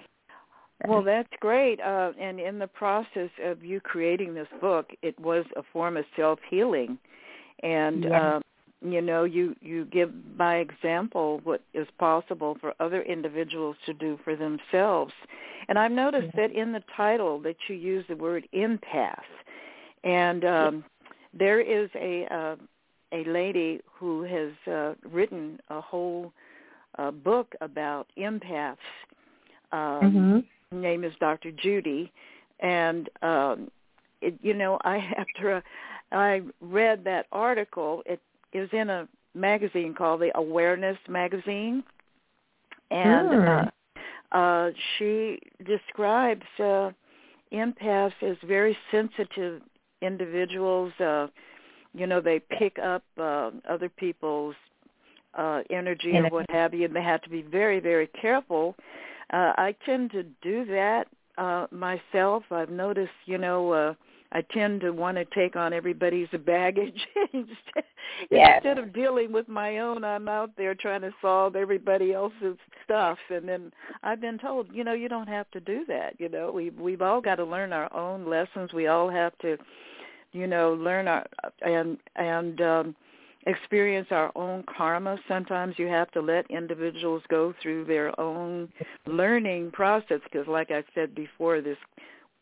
Well, that's great. Uh, and in the process of you creating this book, it was a form of self healing, and yeah. um, you know, you you give by example what is possible for other individuals to do for themselves. And I've noticed that in the title that you use the word empath, and um, there is a uh, a lady who has uh, written a whole uh, book about empaths. Um, mm-hmm. Name is Dr. Judy, and um, it, you know, I after I read that article, it is in a magazine called the Awareness Magazine, and mm. uh, uh, she describes uh, empaths as very sensitive individuals. Uh, you know, they pick up uh, other people's uh, energy or what have you, and they have to be very, very careful. Uh, I tend to do that uh, myself. I've noticed, you know, uh, I tend to want to take on everybody's baggage instead, yes. instead of dealing with my own. I'm out there trying to solve everybody else's stuff, and then I've been told, you know, you don't have to do that. You know, we we've all got to learn our own lessons. We all have to, you know, learn our and and um experience our own karma. Sometimes you have to let individuals go through their own learning process because, like I said before, this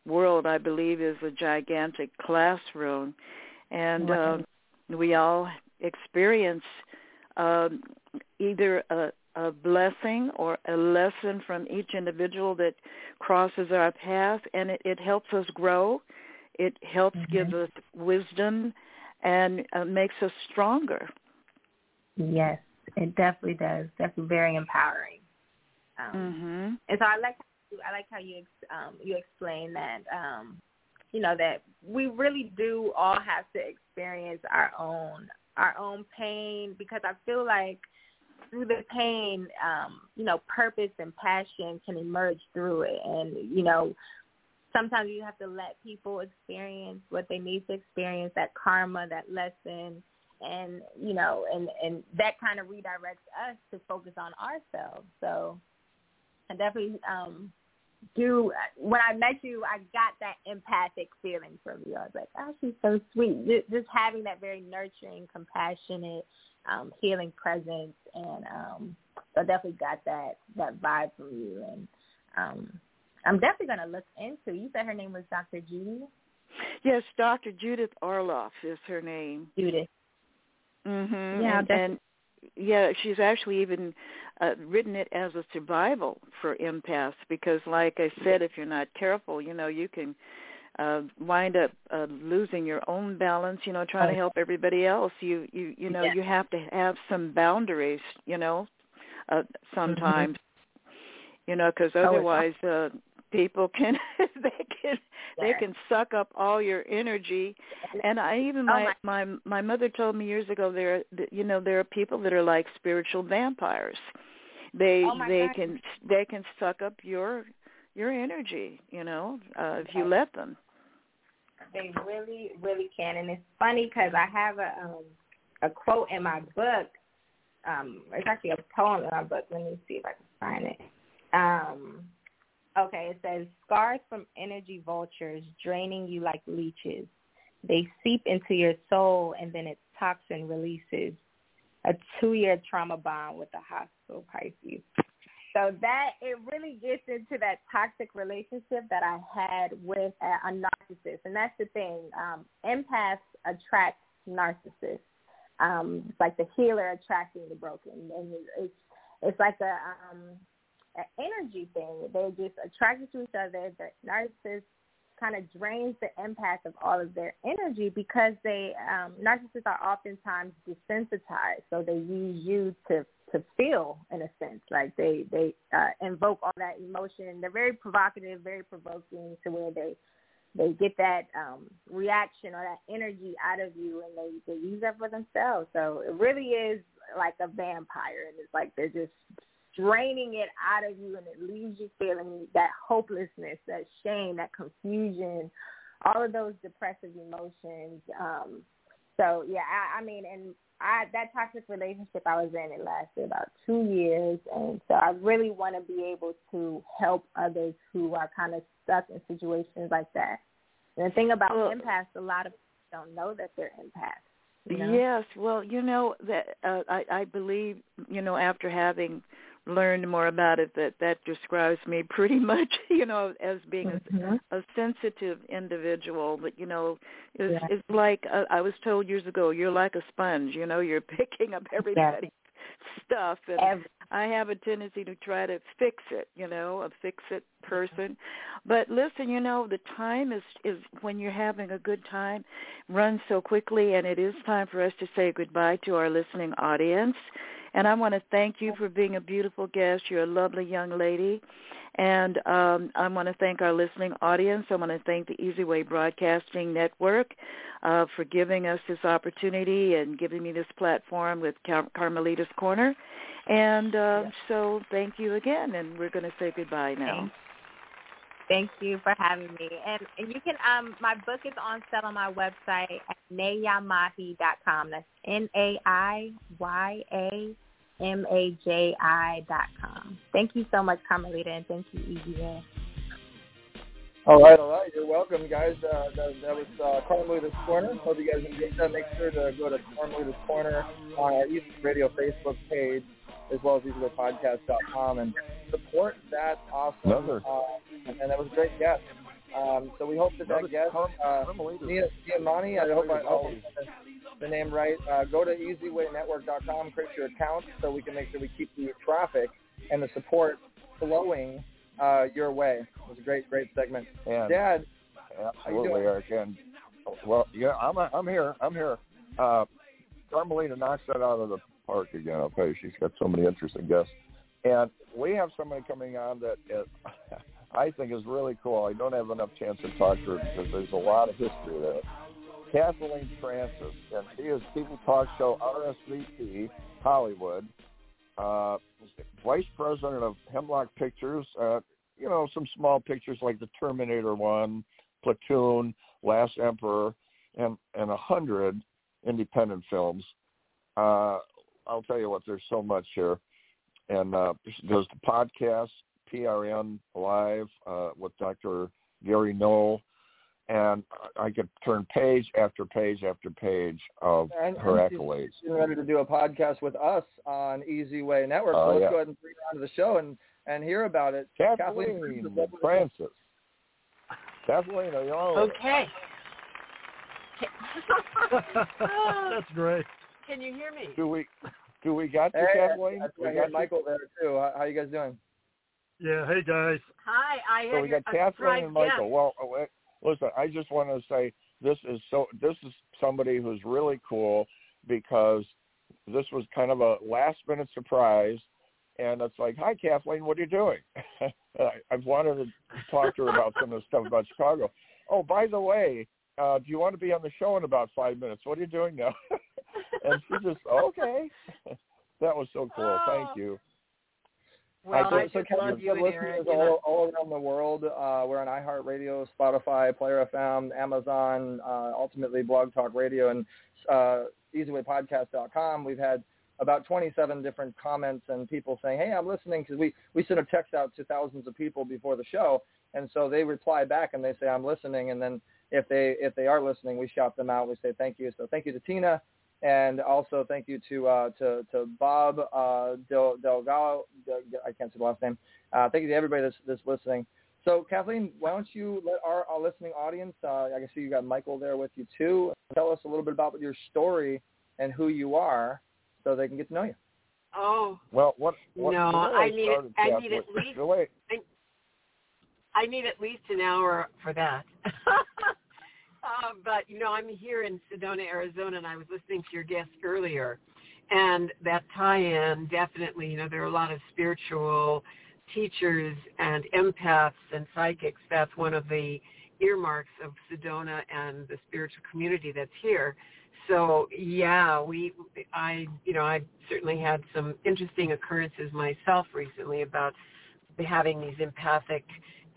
world, I believe, is a gigantic classroom, and uh, we all experience um, either a, a blessing or a lesson from each individual that crosses our path, and it, it helps us grow. It helps mm-hmm. give us wisdom and uh, makes us stronger. Yes, it definitely does. Definitely very empowering. Um, mm-hmm. And so I like I like how you um, you explain that um, you know that we really do all have to experience our own our own pain because I feel like through the pain, um, you know, purpose and passion can emerge through it, and you know, sometimes you have to let people experience what they need to experience, that karma, that lesson, and you know, and and that kind of redirects us to focus on ourselves. So I definitely um do when I met you, I got that empathic feeling from you. I was like, oh, she's so sweet. Just having that very nurturing, compassionate, um, healing presence, and um, so I definitely got that that vibe from you. And um, I'm definitely going to look into. You said her name was Dr. Judy. Yes, Dr. Judith Orloff is her name. Judith. Mhm. Yeah, and, and yeah, she's actually even uh, written it as a survival for empaths because, like I said, if you're not careful, you know, you can uh, wind up uh, losing your own balance. You know, trying to help everybody else. You you you know, yeah. you have to have some boundaries. You know, uh, sometimes. Mm-hmm. You know, because otherwise, uh, people can they can they can suck up all your energy and i even oh, my my my mother told me years ago there you know there are people that are like spiritual vampires they oh they God. can they can suck up your your energy you know uh if you let them they really really can and it's funny because i have a um a quote in my book um it's actually a poem in my book let me see if i can find it um Okay, it says scars from energy vultures draining you like leeches. They seep into your soul and then its toxin releases. A two-year trauma bond with a hostile Pisces. so that it really gets into that toxic relationship that I had with a, a narcissist, and that's the thing. Um, empaths attract narcissists. Um, it's like the healer attracting the broken, and it's it's like a um, an energy thing. They're just attracted to each other. The narcissist kind of drains the empath of all of their energy because they um, narcissists are oftentimes desensitized, so they use you to to feel in a sense like they they uh, invoke all that emotion. They're very provocative, very provoking to where they they get that um, reaction or that energy out of you, and they they use that for themselves. So it really is like a vampire, and it's like they're just draining it out of you, and it leaves you feeling that hopelessness, that shame, that confusion, all of those depressive emotions. Um, so yeah, I, I mean, and I that toxic relationship I was in it lasted about two years, and so I really want to be able to help others who are kind of stuck in situations like that. And the thing about well, empaths, a lot of people don't know that they're empaths. You know? Yes, well, you know that uh, I, I believe you know after having learned more about it that that describes me pretty much you know as being mm-hmm. a, a sensitive individual but you know it's yeah. it's like uh, i was told years ago you're like a sponge you know you're picking up everybody's stuff and Every- i have a tendency to try to fix it you know a fix it person but listen you know the time is is when you're having a good time runs so quickly and it is time for us to say goodbye to our listening audience and I want to thank you for being a beautiful guest. You're a lovely young lady. And um, I want to thank our listening audience. I want to thank the eZWay Broadcasting Network uh, for giving us this opportunity and giving me this platform with Car- Carmelita's Corner. And uh, yes. so thank you again, and we're going to say goodbye now. Thank you for having me. And, and you can um my book is on sale on my website at naiyamaji.com. That's N A I Y A M A J I dot com. Thank you so much, Carmelita, and thank you, Easy All right, all right. You're welcome, guys. Uh, that, that was uh, Carmelita's Corner. Hope you guys enjoyed that. Make sure to go to Carmelita's Corner on our Easy Radio Facebook page as well as ezwaypodcast.com and support that awesome. Another. Uh, and that was a great guest. Um, so we hope that that guest, uh, Nia, Niamani, I hope I hope the name right. Uh, go to ezwaynetwork.com, create your account so we can make sure we keep the traffic and the support flowing uh, your way. It was a great, great segment. And Dad, absolutely, Eric. And well, yeah, I'm I'm here. I'm here. Uh, Carmelita knocks that out of the park again. You, she's got so many interesting guests. And we have somebody coming on that is, I think is really cool. I don't have enough chance to talk to her because there's a lot of history there. Kathleen Francis, and she is People Talk Show RSVP Hollywood, uh, vice president of Hemdale Pictures. Uh, you know, some small pictures like the Terminator one, Platoon, Last Emperor, and and a hundred independent films. Uh, I'll tell you what, there's so much here. And uh, there's the podcast, PRN Live uh, with Dr. Gary Null. And I could turn page after page after page of and, her and accolades. She's ready to do a podcast with us on eZWay Network. So uh, let's yeah. go ahead and bring her onto the show and, and hear about it. Kathleen, Kathleen Francis. Kathleen, are you on? Okay. That's great. Can you hear me? Do we do we got the hey, Kathleen? I, I got Michael there too. How, how you guys doing? Yeah. Hey guys. Hi. I so we got Kathleen and Michael. Guest. Well, uh, listen, I just want to say this is so. This is somebody who's really cool because this was kind of a last minute surprise. And it's like, hi, Kathleen, what are you doing? I've wanted to talk to her about some of the stuff about Chicago. Oh, by the way, uh, do you want to be on the show in about five minutes? What are you doing now? and she just okay. that was so cool. Oh. Thank you. Well, I, I so Kevin, love you, listeners Eric. all, know. all around the world. Uh, we're on iHeartRadio, Spotify, Player FM, Amazon, uh, ultimately Blog Talk Radio, and uh, EZWayPodcast.com. We've had about 27 different comments and people saying, "Hey, I'm listening," because we we send a text out to thousands of people before the show, and so they reply back and they say, "I'm listening," and then if they if they are listening, we shout them out. We say thank you. So thank you to Tina, And also thank you to uh, to to Bob uh, Del, Delgado. I can't say the last name. Uh, thank you to everybody that's, that's listening. So Kathleen, why don't you let our, our listening audience? Uh, I can see you got Michael there with you too. Tell us a little bit about your story and who you are, so they can get to know you. Oh. Well, what? what no, I need started, I Kath, need at least the way I, I need at least an hour for that. uh, but you know, I'm here in Sedona, Arizona, and I was listening to your guest earlier, and that tie-in definitely. You know, there are a lot of spiritual teachers and empaths and psychics. That's one of the earmarks of Sedona and the spiritual community that's here. So yeah, we, I, you know, I certainly had some interesting occurrences myself recently about having these empathic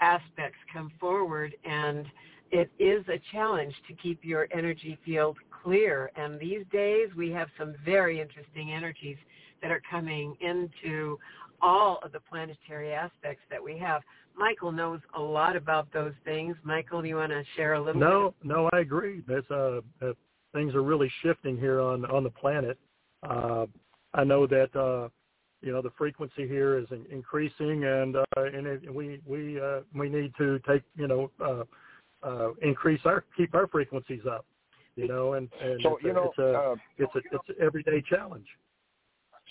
aspects come forward and it is a challenge to keep your energy field clear and these days we have some very interesting energies that are coming into all of the planetary aspects that we have. Michael knows a lot about those things. Michael, do you want to share a little No, bit? no, I agree. That's uh, uh, things are really shifting here on on the planet. Uh, I know that uh, you know the frequency here is in, increasing, and uh, and it, we we uh, we need to take you know uh, uh, increase our keep our frequencies up. You know, and and So, it's, you a, know, it's a uh, it's a it's an everyday challenge.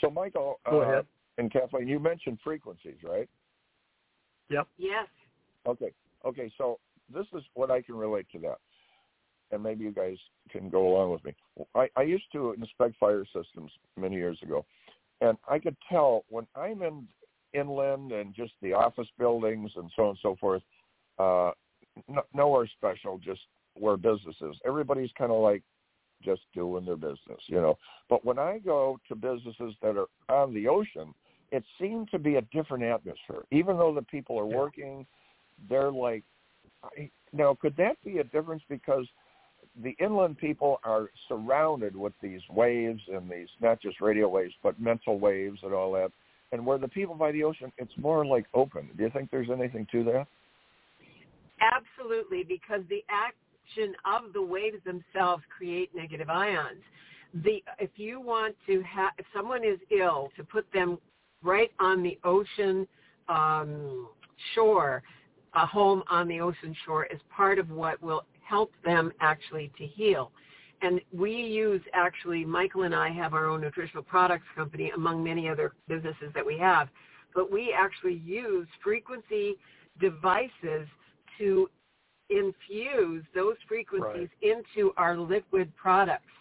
So, Michael Go uh, ahead. and Kathleen, you mentioned frequencies, right? Yep. Yes. Okay. Okay. So this is what I can relate to that, and maybe you guys can go along with me. I, I used to inspect fire systems many years ago, and I could tell when I'm in inland and just the office buildings and so on and so forth, uh, no, nowhere special, just where business is. Everybody's kind of like just doing their business, you know. But when I go to businesses that are on the ocean, it seemed to be a different atmosphere. Even though the people are working, they're like, I, now could that be a difference because the inland people are surrounded with these waves and these not just radio waves but mental waves and all that, and where the people by the ocean, it's more like open. Do you think there's anything to that? Absolutely, because the action of the waves themselves create negative ions. The if you want to have if someone is ill, to put them right on the ocean um, shore, a home on the ocean shore is part of what will help them actually to heal. And we use actually, Michael and I have our own nutritional products company among many other businesses that we have, but we actually use frequency devices to infuse those frequencies into our liquid products.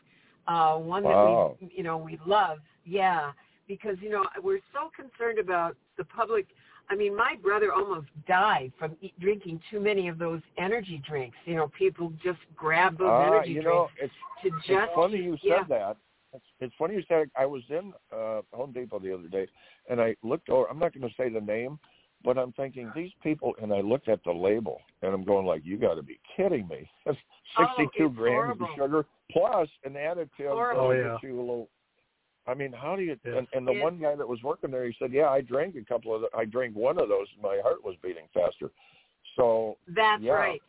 Uh, one Wow. that we, you know, we love, yeah, because you know we're so concerned about the public. I mean, my brother almost died from eat, drinking too many of those energy drinks. You know, people just grab those Ah, energy you drinks know, it's to it's just funny you said yeah. that. It's, it's funny you said. It. I was in uh, Home Depot the other day, and I looked over. I'm not going to say the name, but I'm thinking these people, and I looked at the label, and I'm going like, "You got to be kidding me!" That's Oh, 62 it's grams horrible. of sugar plus an additive that'll Oh, yeah. get you a little. I mean, how do you? Yes. And, and the Yes. one guy that was working there, he said, "Yeah, I drank a couple of. The, I drank one of those, and my heart was beating faster." So That's yeah. right.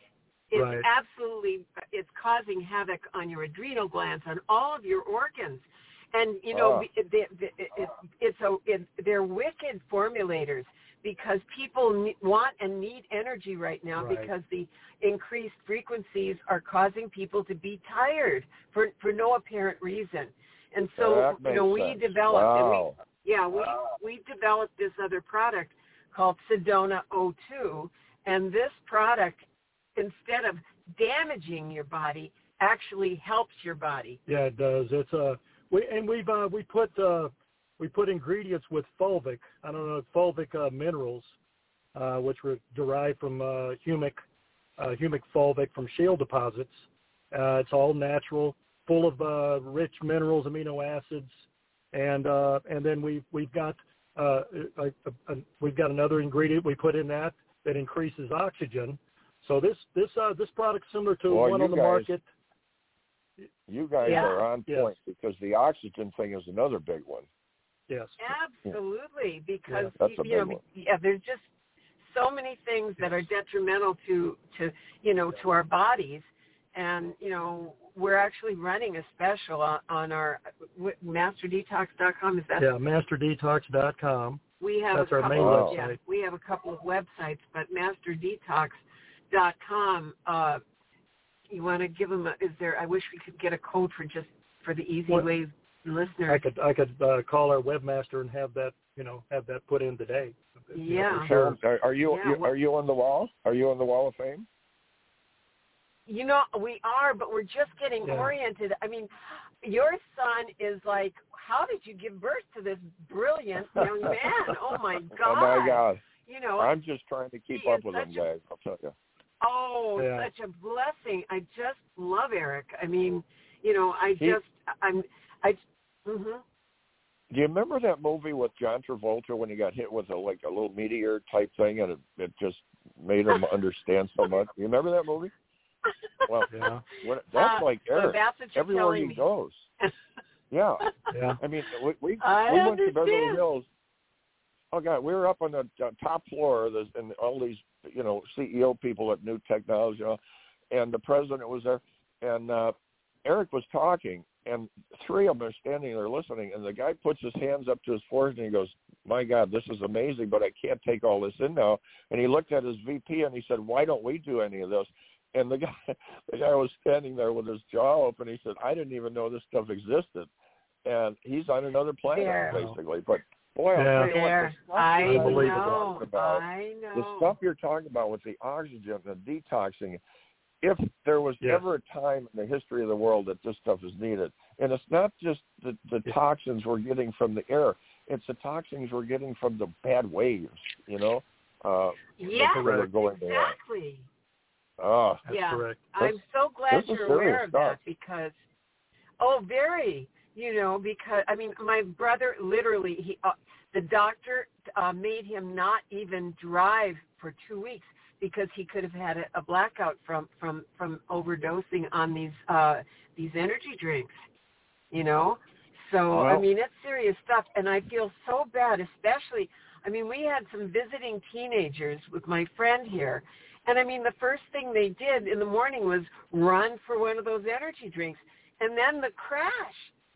It's Right. absolutely it's causing havoc on your adrenal glands, on all of your organs, and you know Ah. be- they, they, it, it's a it, they're wicked formulators because people ne- want and need energy right now Right. because the increased frequencies are causing people to be tired for for no apparent reason, and so you know we sense. developed and we yeah, we we developed this other product called Sedona O2, and this product, instead of damaging your body, actually helps your body. Yeah, it does. It's uh we and we've uh we put uh we put ingredients with fulvic. I don't know fulvic uh, minerals, uh, which were derived from uh, humic uh, humic fulvic from shale deposits. Uh, it's all natural, full of uh, rich minerals, amino acids, and uh, and then we we've got uh, a, a, a, we've got another ingredient we put in that that increases oxygen. So this this uh, this product's similar to Boy, one on the guys- market. You guys Yeah. are on Yes. point because the oxygen thing is another big one. Yes. Absolutely, because that's a you know, one. yeah, there's just so many things that are detrimental to to you know to our bodies, and you know we're actually running a special on, on our masterdetox.com. Is that yeah, masterdetox.com. we have That's a our couple main of, website. Yeah, we have a couple of websites, but masterdetox.com. Uh, you want to give them? A, is there? I wish we could get a code for just for the Easy What- Way listeners. I could I could uh, call our webmaster and have that you know have that put in today. You know, Yeah. sure. Are, are you, Yeah, you what- are you on the wall? Are you on the wall of fame? You know, we are, but we're just getting Yeah. oriented. I mean, your son is like, how did you give birth to this brilliant young man? Oh my God! Oh my God! You know, I'm just trying to keep up with him, such a- guys. I'll tell you. oh, Yeah. such a blessing. I just love Eric. I mean, you know, I He- just, I'm, I. hmm Do you remember that movie with John Travolta when he got hit with a like a little meteor type thing and it, it just made him understand so much? Do You remember that movie? Well, Yeah. what, that's Uh, like so Eric. that's what you're Everywhere telling he me. goes. Yeah. Yeah. I mean, we we, I we went to Beverly. Hills. Oh God, we were up on the uh, top floor, of this, and all these you know CEO people at New Technology, you know, and the president was there, and uh, Eric was talking, and three of them are standing there listening, and the guy puts his hands up to his forehead and he goes, "My God, this is amazing, but I can't take all this in now." And he looked at his VP and he said, "Why don't we do any of this?" And the guy, the guy was standing there with his jaw open. He said, "I didn't even know this stuff existed." And he's on another planet, There. basically. But boy, I'll Yeah. tell you what, the stuff I you're talking know. about- I know. the stuff you're talking about with the oxygen, the detoxing, if there was Yes. ever a time in the history of the world that this stuff is needed, and it's not just the, the Yeah. toxins we're getting from the air, it's the toxins we're getting from the bad waves, you know, uh, Yes, that are going there. exactly. Oh, That's yeah. correct. I'm so glad you're aware of stuff. that because, oh, very. You know, because I mean, my brother literally, he, uh, the doctor uh, made him not even drive for two weeks because he could have had a, a blackout from from from overdosing on these uh these energy drinks. You know, so I mean, it's serious stuff, and I feel so bad, especially. I mean, we had some visiting teenagers with my friend here, and I mean, the first thing they did in the morning was run for one of those energy drinks, and then the crash.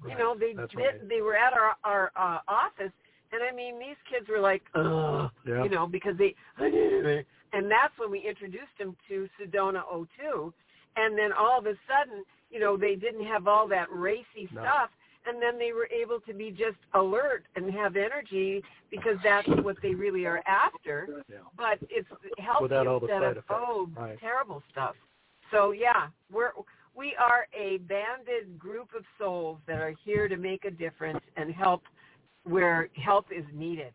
You know, they That's they, right. they were at our our uh, office, and I mean, these kids were like, ugh, Yeah. you know, because they, and that's when we introduced them to Sedona O2, and then all of a sudden, you know, they didn't have all that racy No. stuff, and then they were able to be just alert and have energy because that's what they really are after. Yeah. But it's healthy Without all the instead side of effects. oh Right. terrible stuff. So yeah, we're we are a banded group of souls that are here to make a difference and help where help is needed.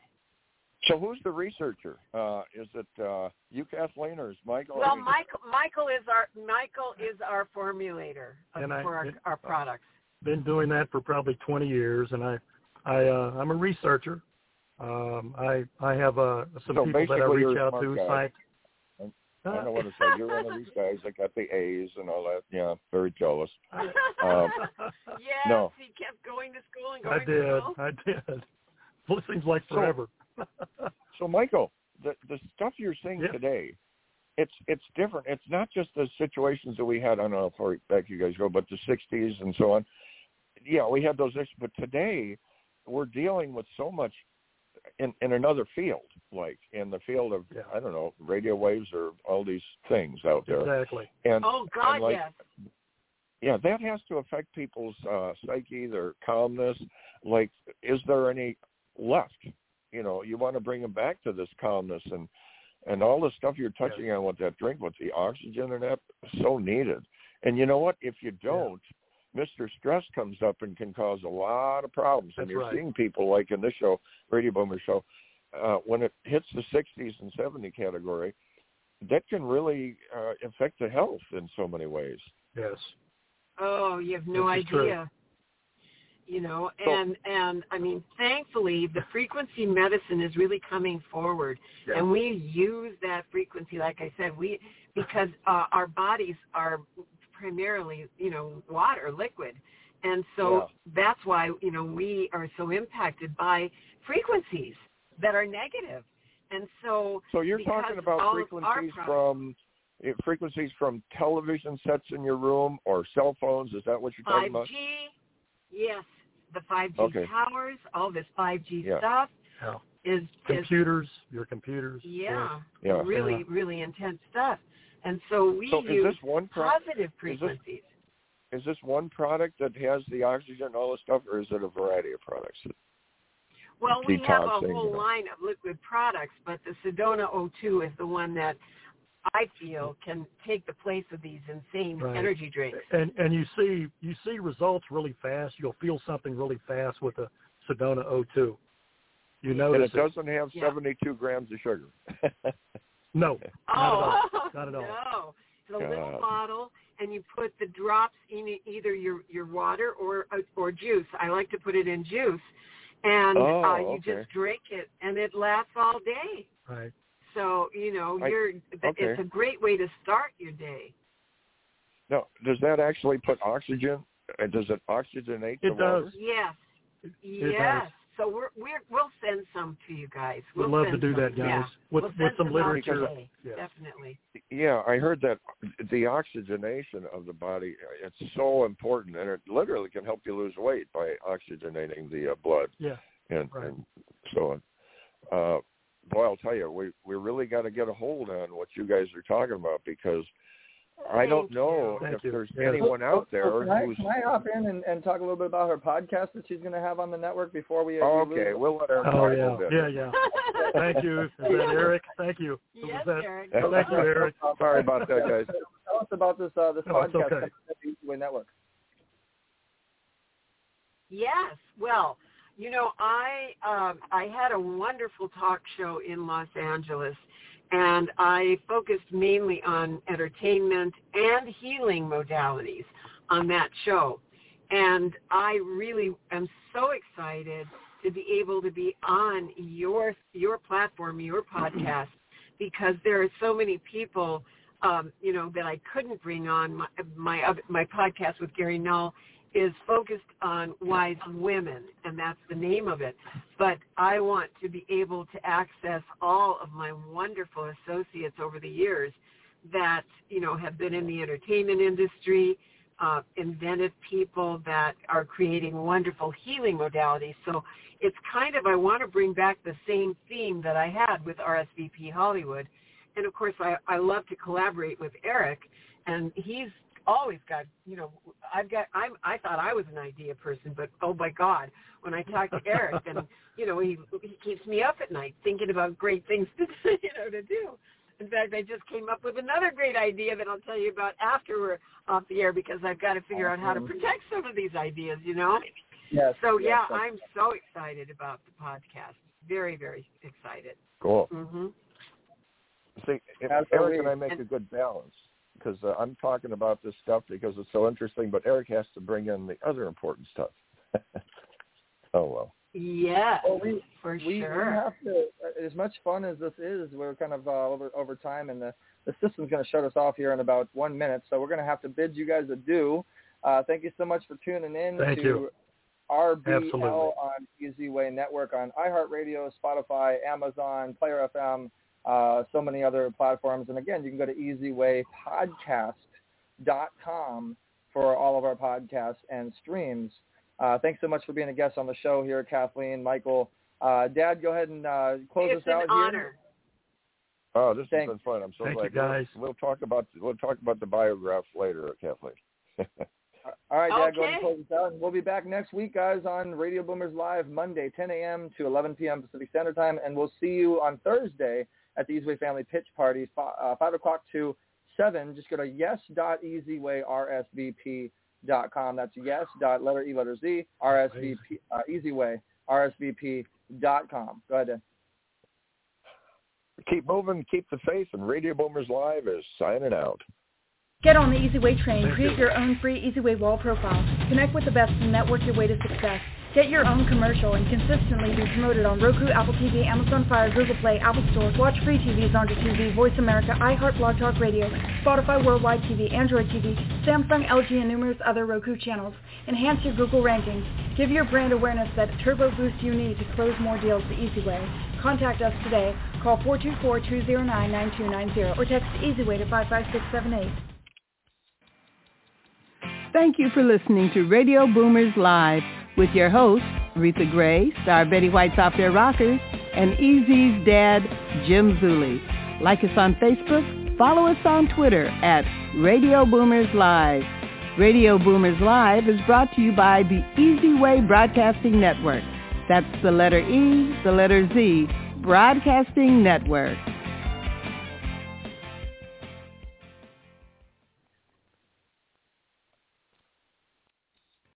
so who's the researcher? Uh, is it uh, you, Kathleen, or is Michael? Well, Michael Michael is our Michael is our formulator of, And I- for our, and- our products. Been doing that for probably 20 years, and I, I, uh, I'm a researcher. Um, I, I have uh, some So people that I basically reach out to. guy. Science. I know what it's like. You're one of these guys that got the A's and all that. Yeah, very jealous. Um, yes, no. he kept going to school and going I to did. school. I did. Well, it seems like So- forever. So, Michael, the the stuff you're seeing Yeah. today, it's it's different. It's not just the situations that we had. I don't know how far back you guys go, but the '60s and so on. Yeah, we had those issues, but today we're dealing with so much in in another field, like in the field of Yeah. I don't know radio waves or all these things out there. exactly. And Oh God, and like, yes. yeah, that has to affect people's uh, psyche, their calmness. Like, is there any left? You know, you want to bring them back to this calmness and and all the stuff you're touching on with that drink, with the oxygen and that, so needed. And you know what? If you don't, Mr. Stress comes up and can cause a lot of problems. and you're right. seeing people like in this show, Radio Boomer Show, uh, when it hits the 60s and 70 category, that can really uh, affect the health in so many ways. Yes. Oh, you have no This idea. You know, So- and and I mean, thankfully, the frequency medicine is really coming forward, Yeah. and we use that frequency. Like I said, we because uh, our bodies are primarily, you know, water, liquid, and so that's why you know we are so impacted by frequencies that are negative, and so So you're talking about all of our frequencies from eh, frequencies from television sets in your room or cell phones. Is that what you're talking 5G, about? yes, the 5G Okay. towers, all this 5G Yeah. stuff Yeah. is is Computers, your computers. yeah, Yeah. really Yeah. really intense stuff. And so we So is use this one pro- positive is this- Is this one product that has the oxygen and all this stuff, or is it a variety of products? Well, we have a whole you know. line of liquid products, but the Sedona O2 is the one that I feel can take the place of these insane Right. energy drinks. And and you see you see results really fast. You'll feel something really fast with the Sedona O2. You and notice it doesn't have Yeah. 72 grams of sugar. No, Oh, not at all. Not at all. no. It's a little bottle, and you put the drops in either your your water or uh, or juice. I like to put it in juice, and Oh, uh, you okay. just drink it, and it lasts all day. Right. So you know I- you're okay. it's a great way to start your day. No, does that actually put oxygen? uh, Does it oxygenate the It does. water? Yes, It yes. Does. So we're we're we'll send some to you guys. We'd We'll love to do some. that, guys. Yeah. With we'll with send some literature. today. Yeah. Definitely. Yeah, I heard that the oxygenation of the body uh, it's so important, and it literally can help you lose weight by oxygenating the uh, blood Yeah. and, Right. and so on. Uh, boy, I'll tell you, we we really got to get a hold on what you guys are talking about because I don't know. Thank if you. there's Yeah. anyone out there Oh, can I, who's can I hop in and, and talk a little bit about her podcast that she's going to have on the network before we? Oh, okay. lose? We'll let her talk Oh a little yeah. bit. Yeah, yeah. Thank you. Eric? Thank you. Yes, was that? Eric. Thank you, Eric. Sorry about that, guys. Tell us about this uh, this No, it's podcast okay. the Network. Yes. Well, you know, I um, I had a wonderful talk show in Los Angeles, and I focused mainly on entertainment and healing modalities on that show. And I really am so excited to be able to be on your your platform, your podcast, because there are so many people, um, you know, that I couldn't bring on. My my, my podcast with Gary Null is focused on wise women, and that's the name of it. But I want to be able to access all of my wonderful associates over the years that you know have been in the entertainment industry, uh, inventive people that are creating wonderful healing modalities. So it's kind of I want to bring back the same theme that I had with RSVP Hollywood, and of course I, I love to collaborate with Eric, and he's always got you know I've got I'm I thought I was an idea person, but oh my God, when I talk to Eric, and you know he he keeps me up at night thinking about great things to you know to do. In fact, I just came up with another great idea that I'll tell you about after we're off the air because I've got to figure out how to protect some of these ideas, you know. Yes. So yes, yeah, that's- I'm so excited about the podcast. Very, very excited. Cool. hmm See. Eric and I make a good balance because uh, I'm talking about this stuff because it's so interesting, but Eric has to bring in the other important stuff. oh well. Yes, Well, we- for we, sure. we have to, uh, as much fun as this is, we're kind of uh, over over time, and the the system's going to shut us off here in about one minute, so we're going to have to bid you guys adieu. Uh, thank you so much for tuning in Thank to you. RBL Absolutely. on eZWay Network on iHeartRadio, Spotify, Amazon, Player FM, uh, so many other platforms. And again, you can go to ezwaypodcast.com for all of our podcasts and streams. Uh, thanks so much for being a guest on the show here, Kathleen, Michael. Uh, Dad, go ahead and uh, close it's us out an here. honor. Oh, this Thank- has been fun. I'm so Thank glad. you, guys. We'll, we'll talk about we'll talk about the biographs later, Kathleen. All right, Dad, go ahead and close us out. And we'll be back next week, guys, on Radio Boomers Live, Monday, 10 a.m. to 11 p.m. Pacific Standard Time. And we'll see you on Thursday at the eZWay Family Pitch Party, fi- uh, 5 o'clock to 7. Just go to yes.ezwayrsvp.com. That's yes. dot Letter E, letter Z, RSVP, uh, eZWay, RSVP.com. Go ahead, Dad. keep moving, keep the faith, and Radio Boomers Live is signing out. Get on the eZWay train. Create your own free eZWay wall profile. Connect with the best and network your way to success. Get your own commercial and consistently be promoted on Roku, Apple TV, Amazon Fire, Google Play, Apple Store. Watch free TV, Zonda TV, Voice America, iHeart Blog Talk Radio, Spotify Worldwide TV, Android TV, Samsung, LG, and numerous other Roku channels. Enhance your Google rankings. Give your brand awareness that turbo boost you need to close more deals the easy way. Contact us today Call 424-209-9290 or text EZWAY to 55678. Thank you for listening to Radio Boomers Live with your hosts, Aretha Gray, star Betty White's Off Their Rockers, and Easy's dad, Jim Zuley. Like us on Facebook, follow us on Twitter at Radio Boomers Live. Radio Boomers Live is brought to you by the eZWay Broadcasting Network. That's the letter E, the letter Z, Broadcasting Network.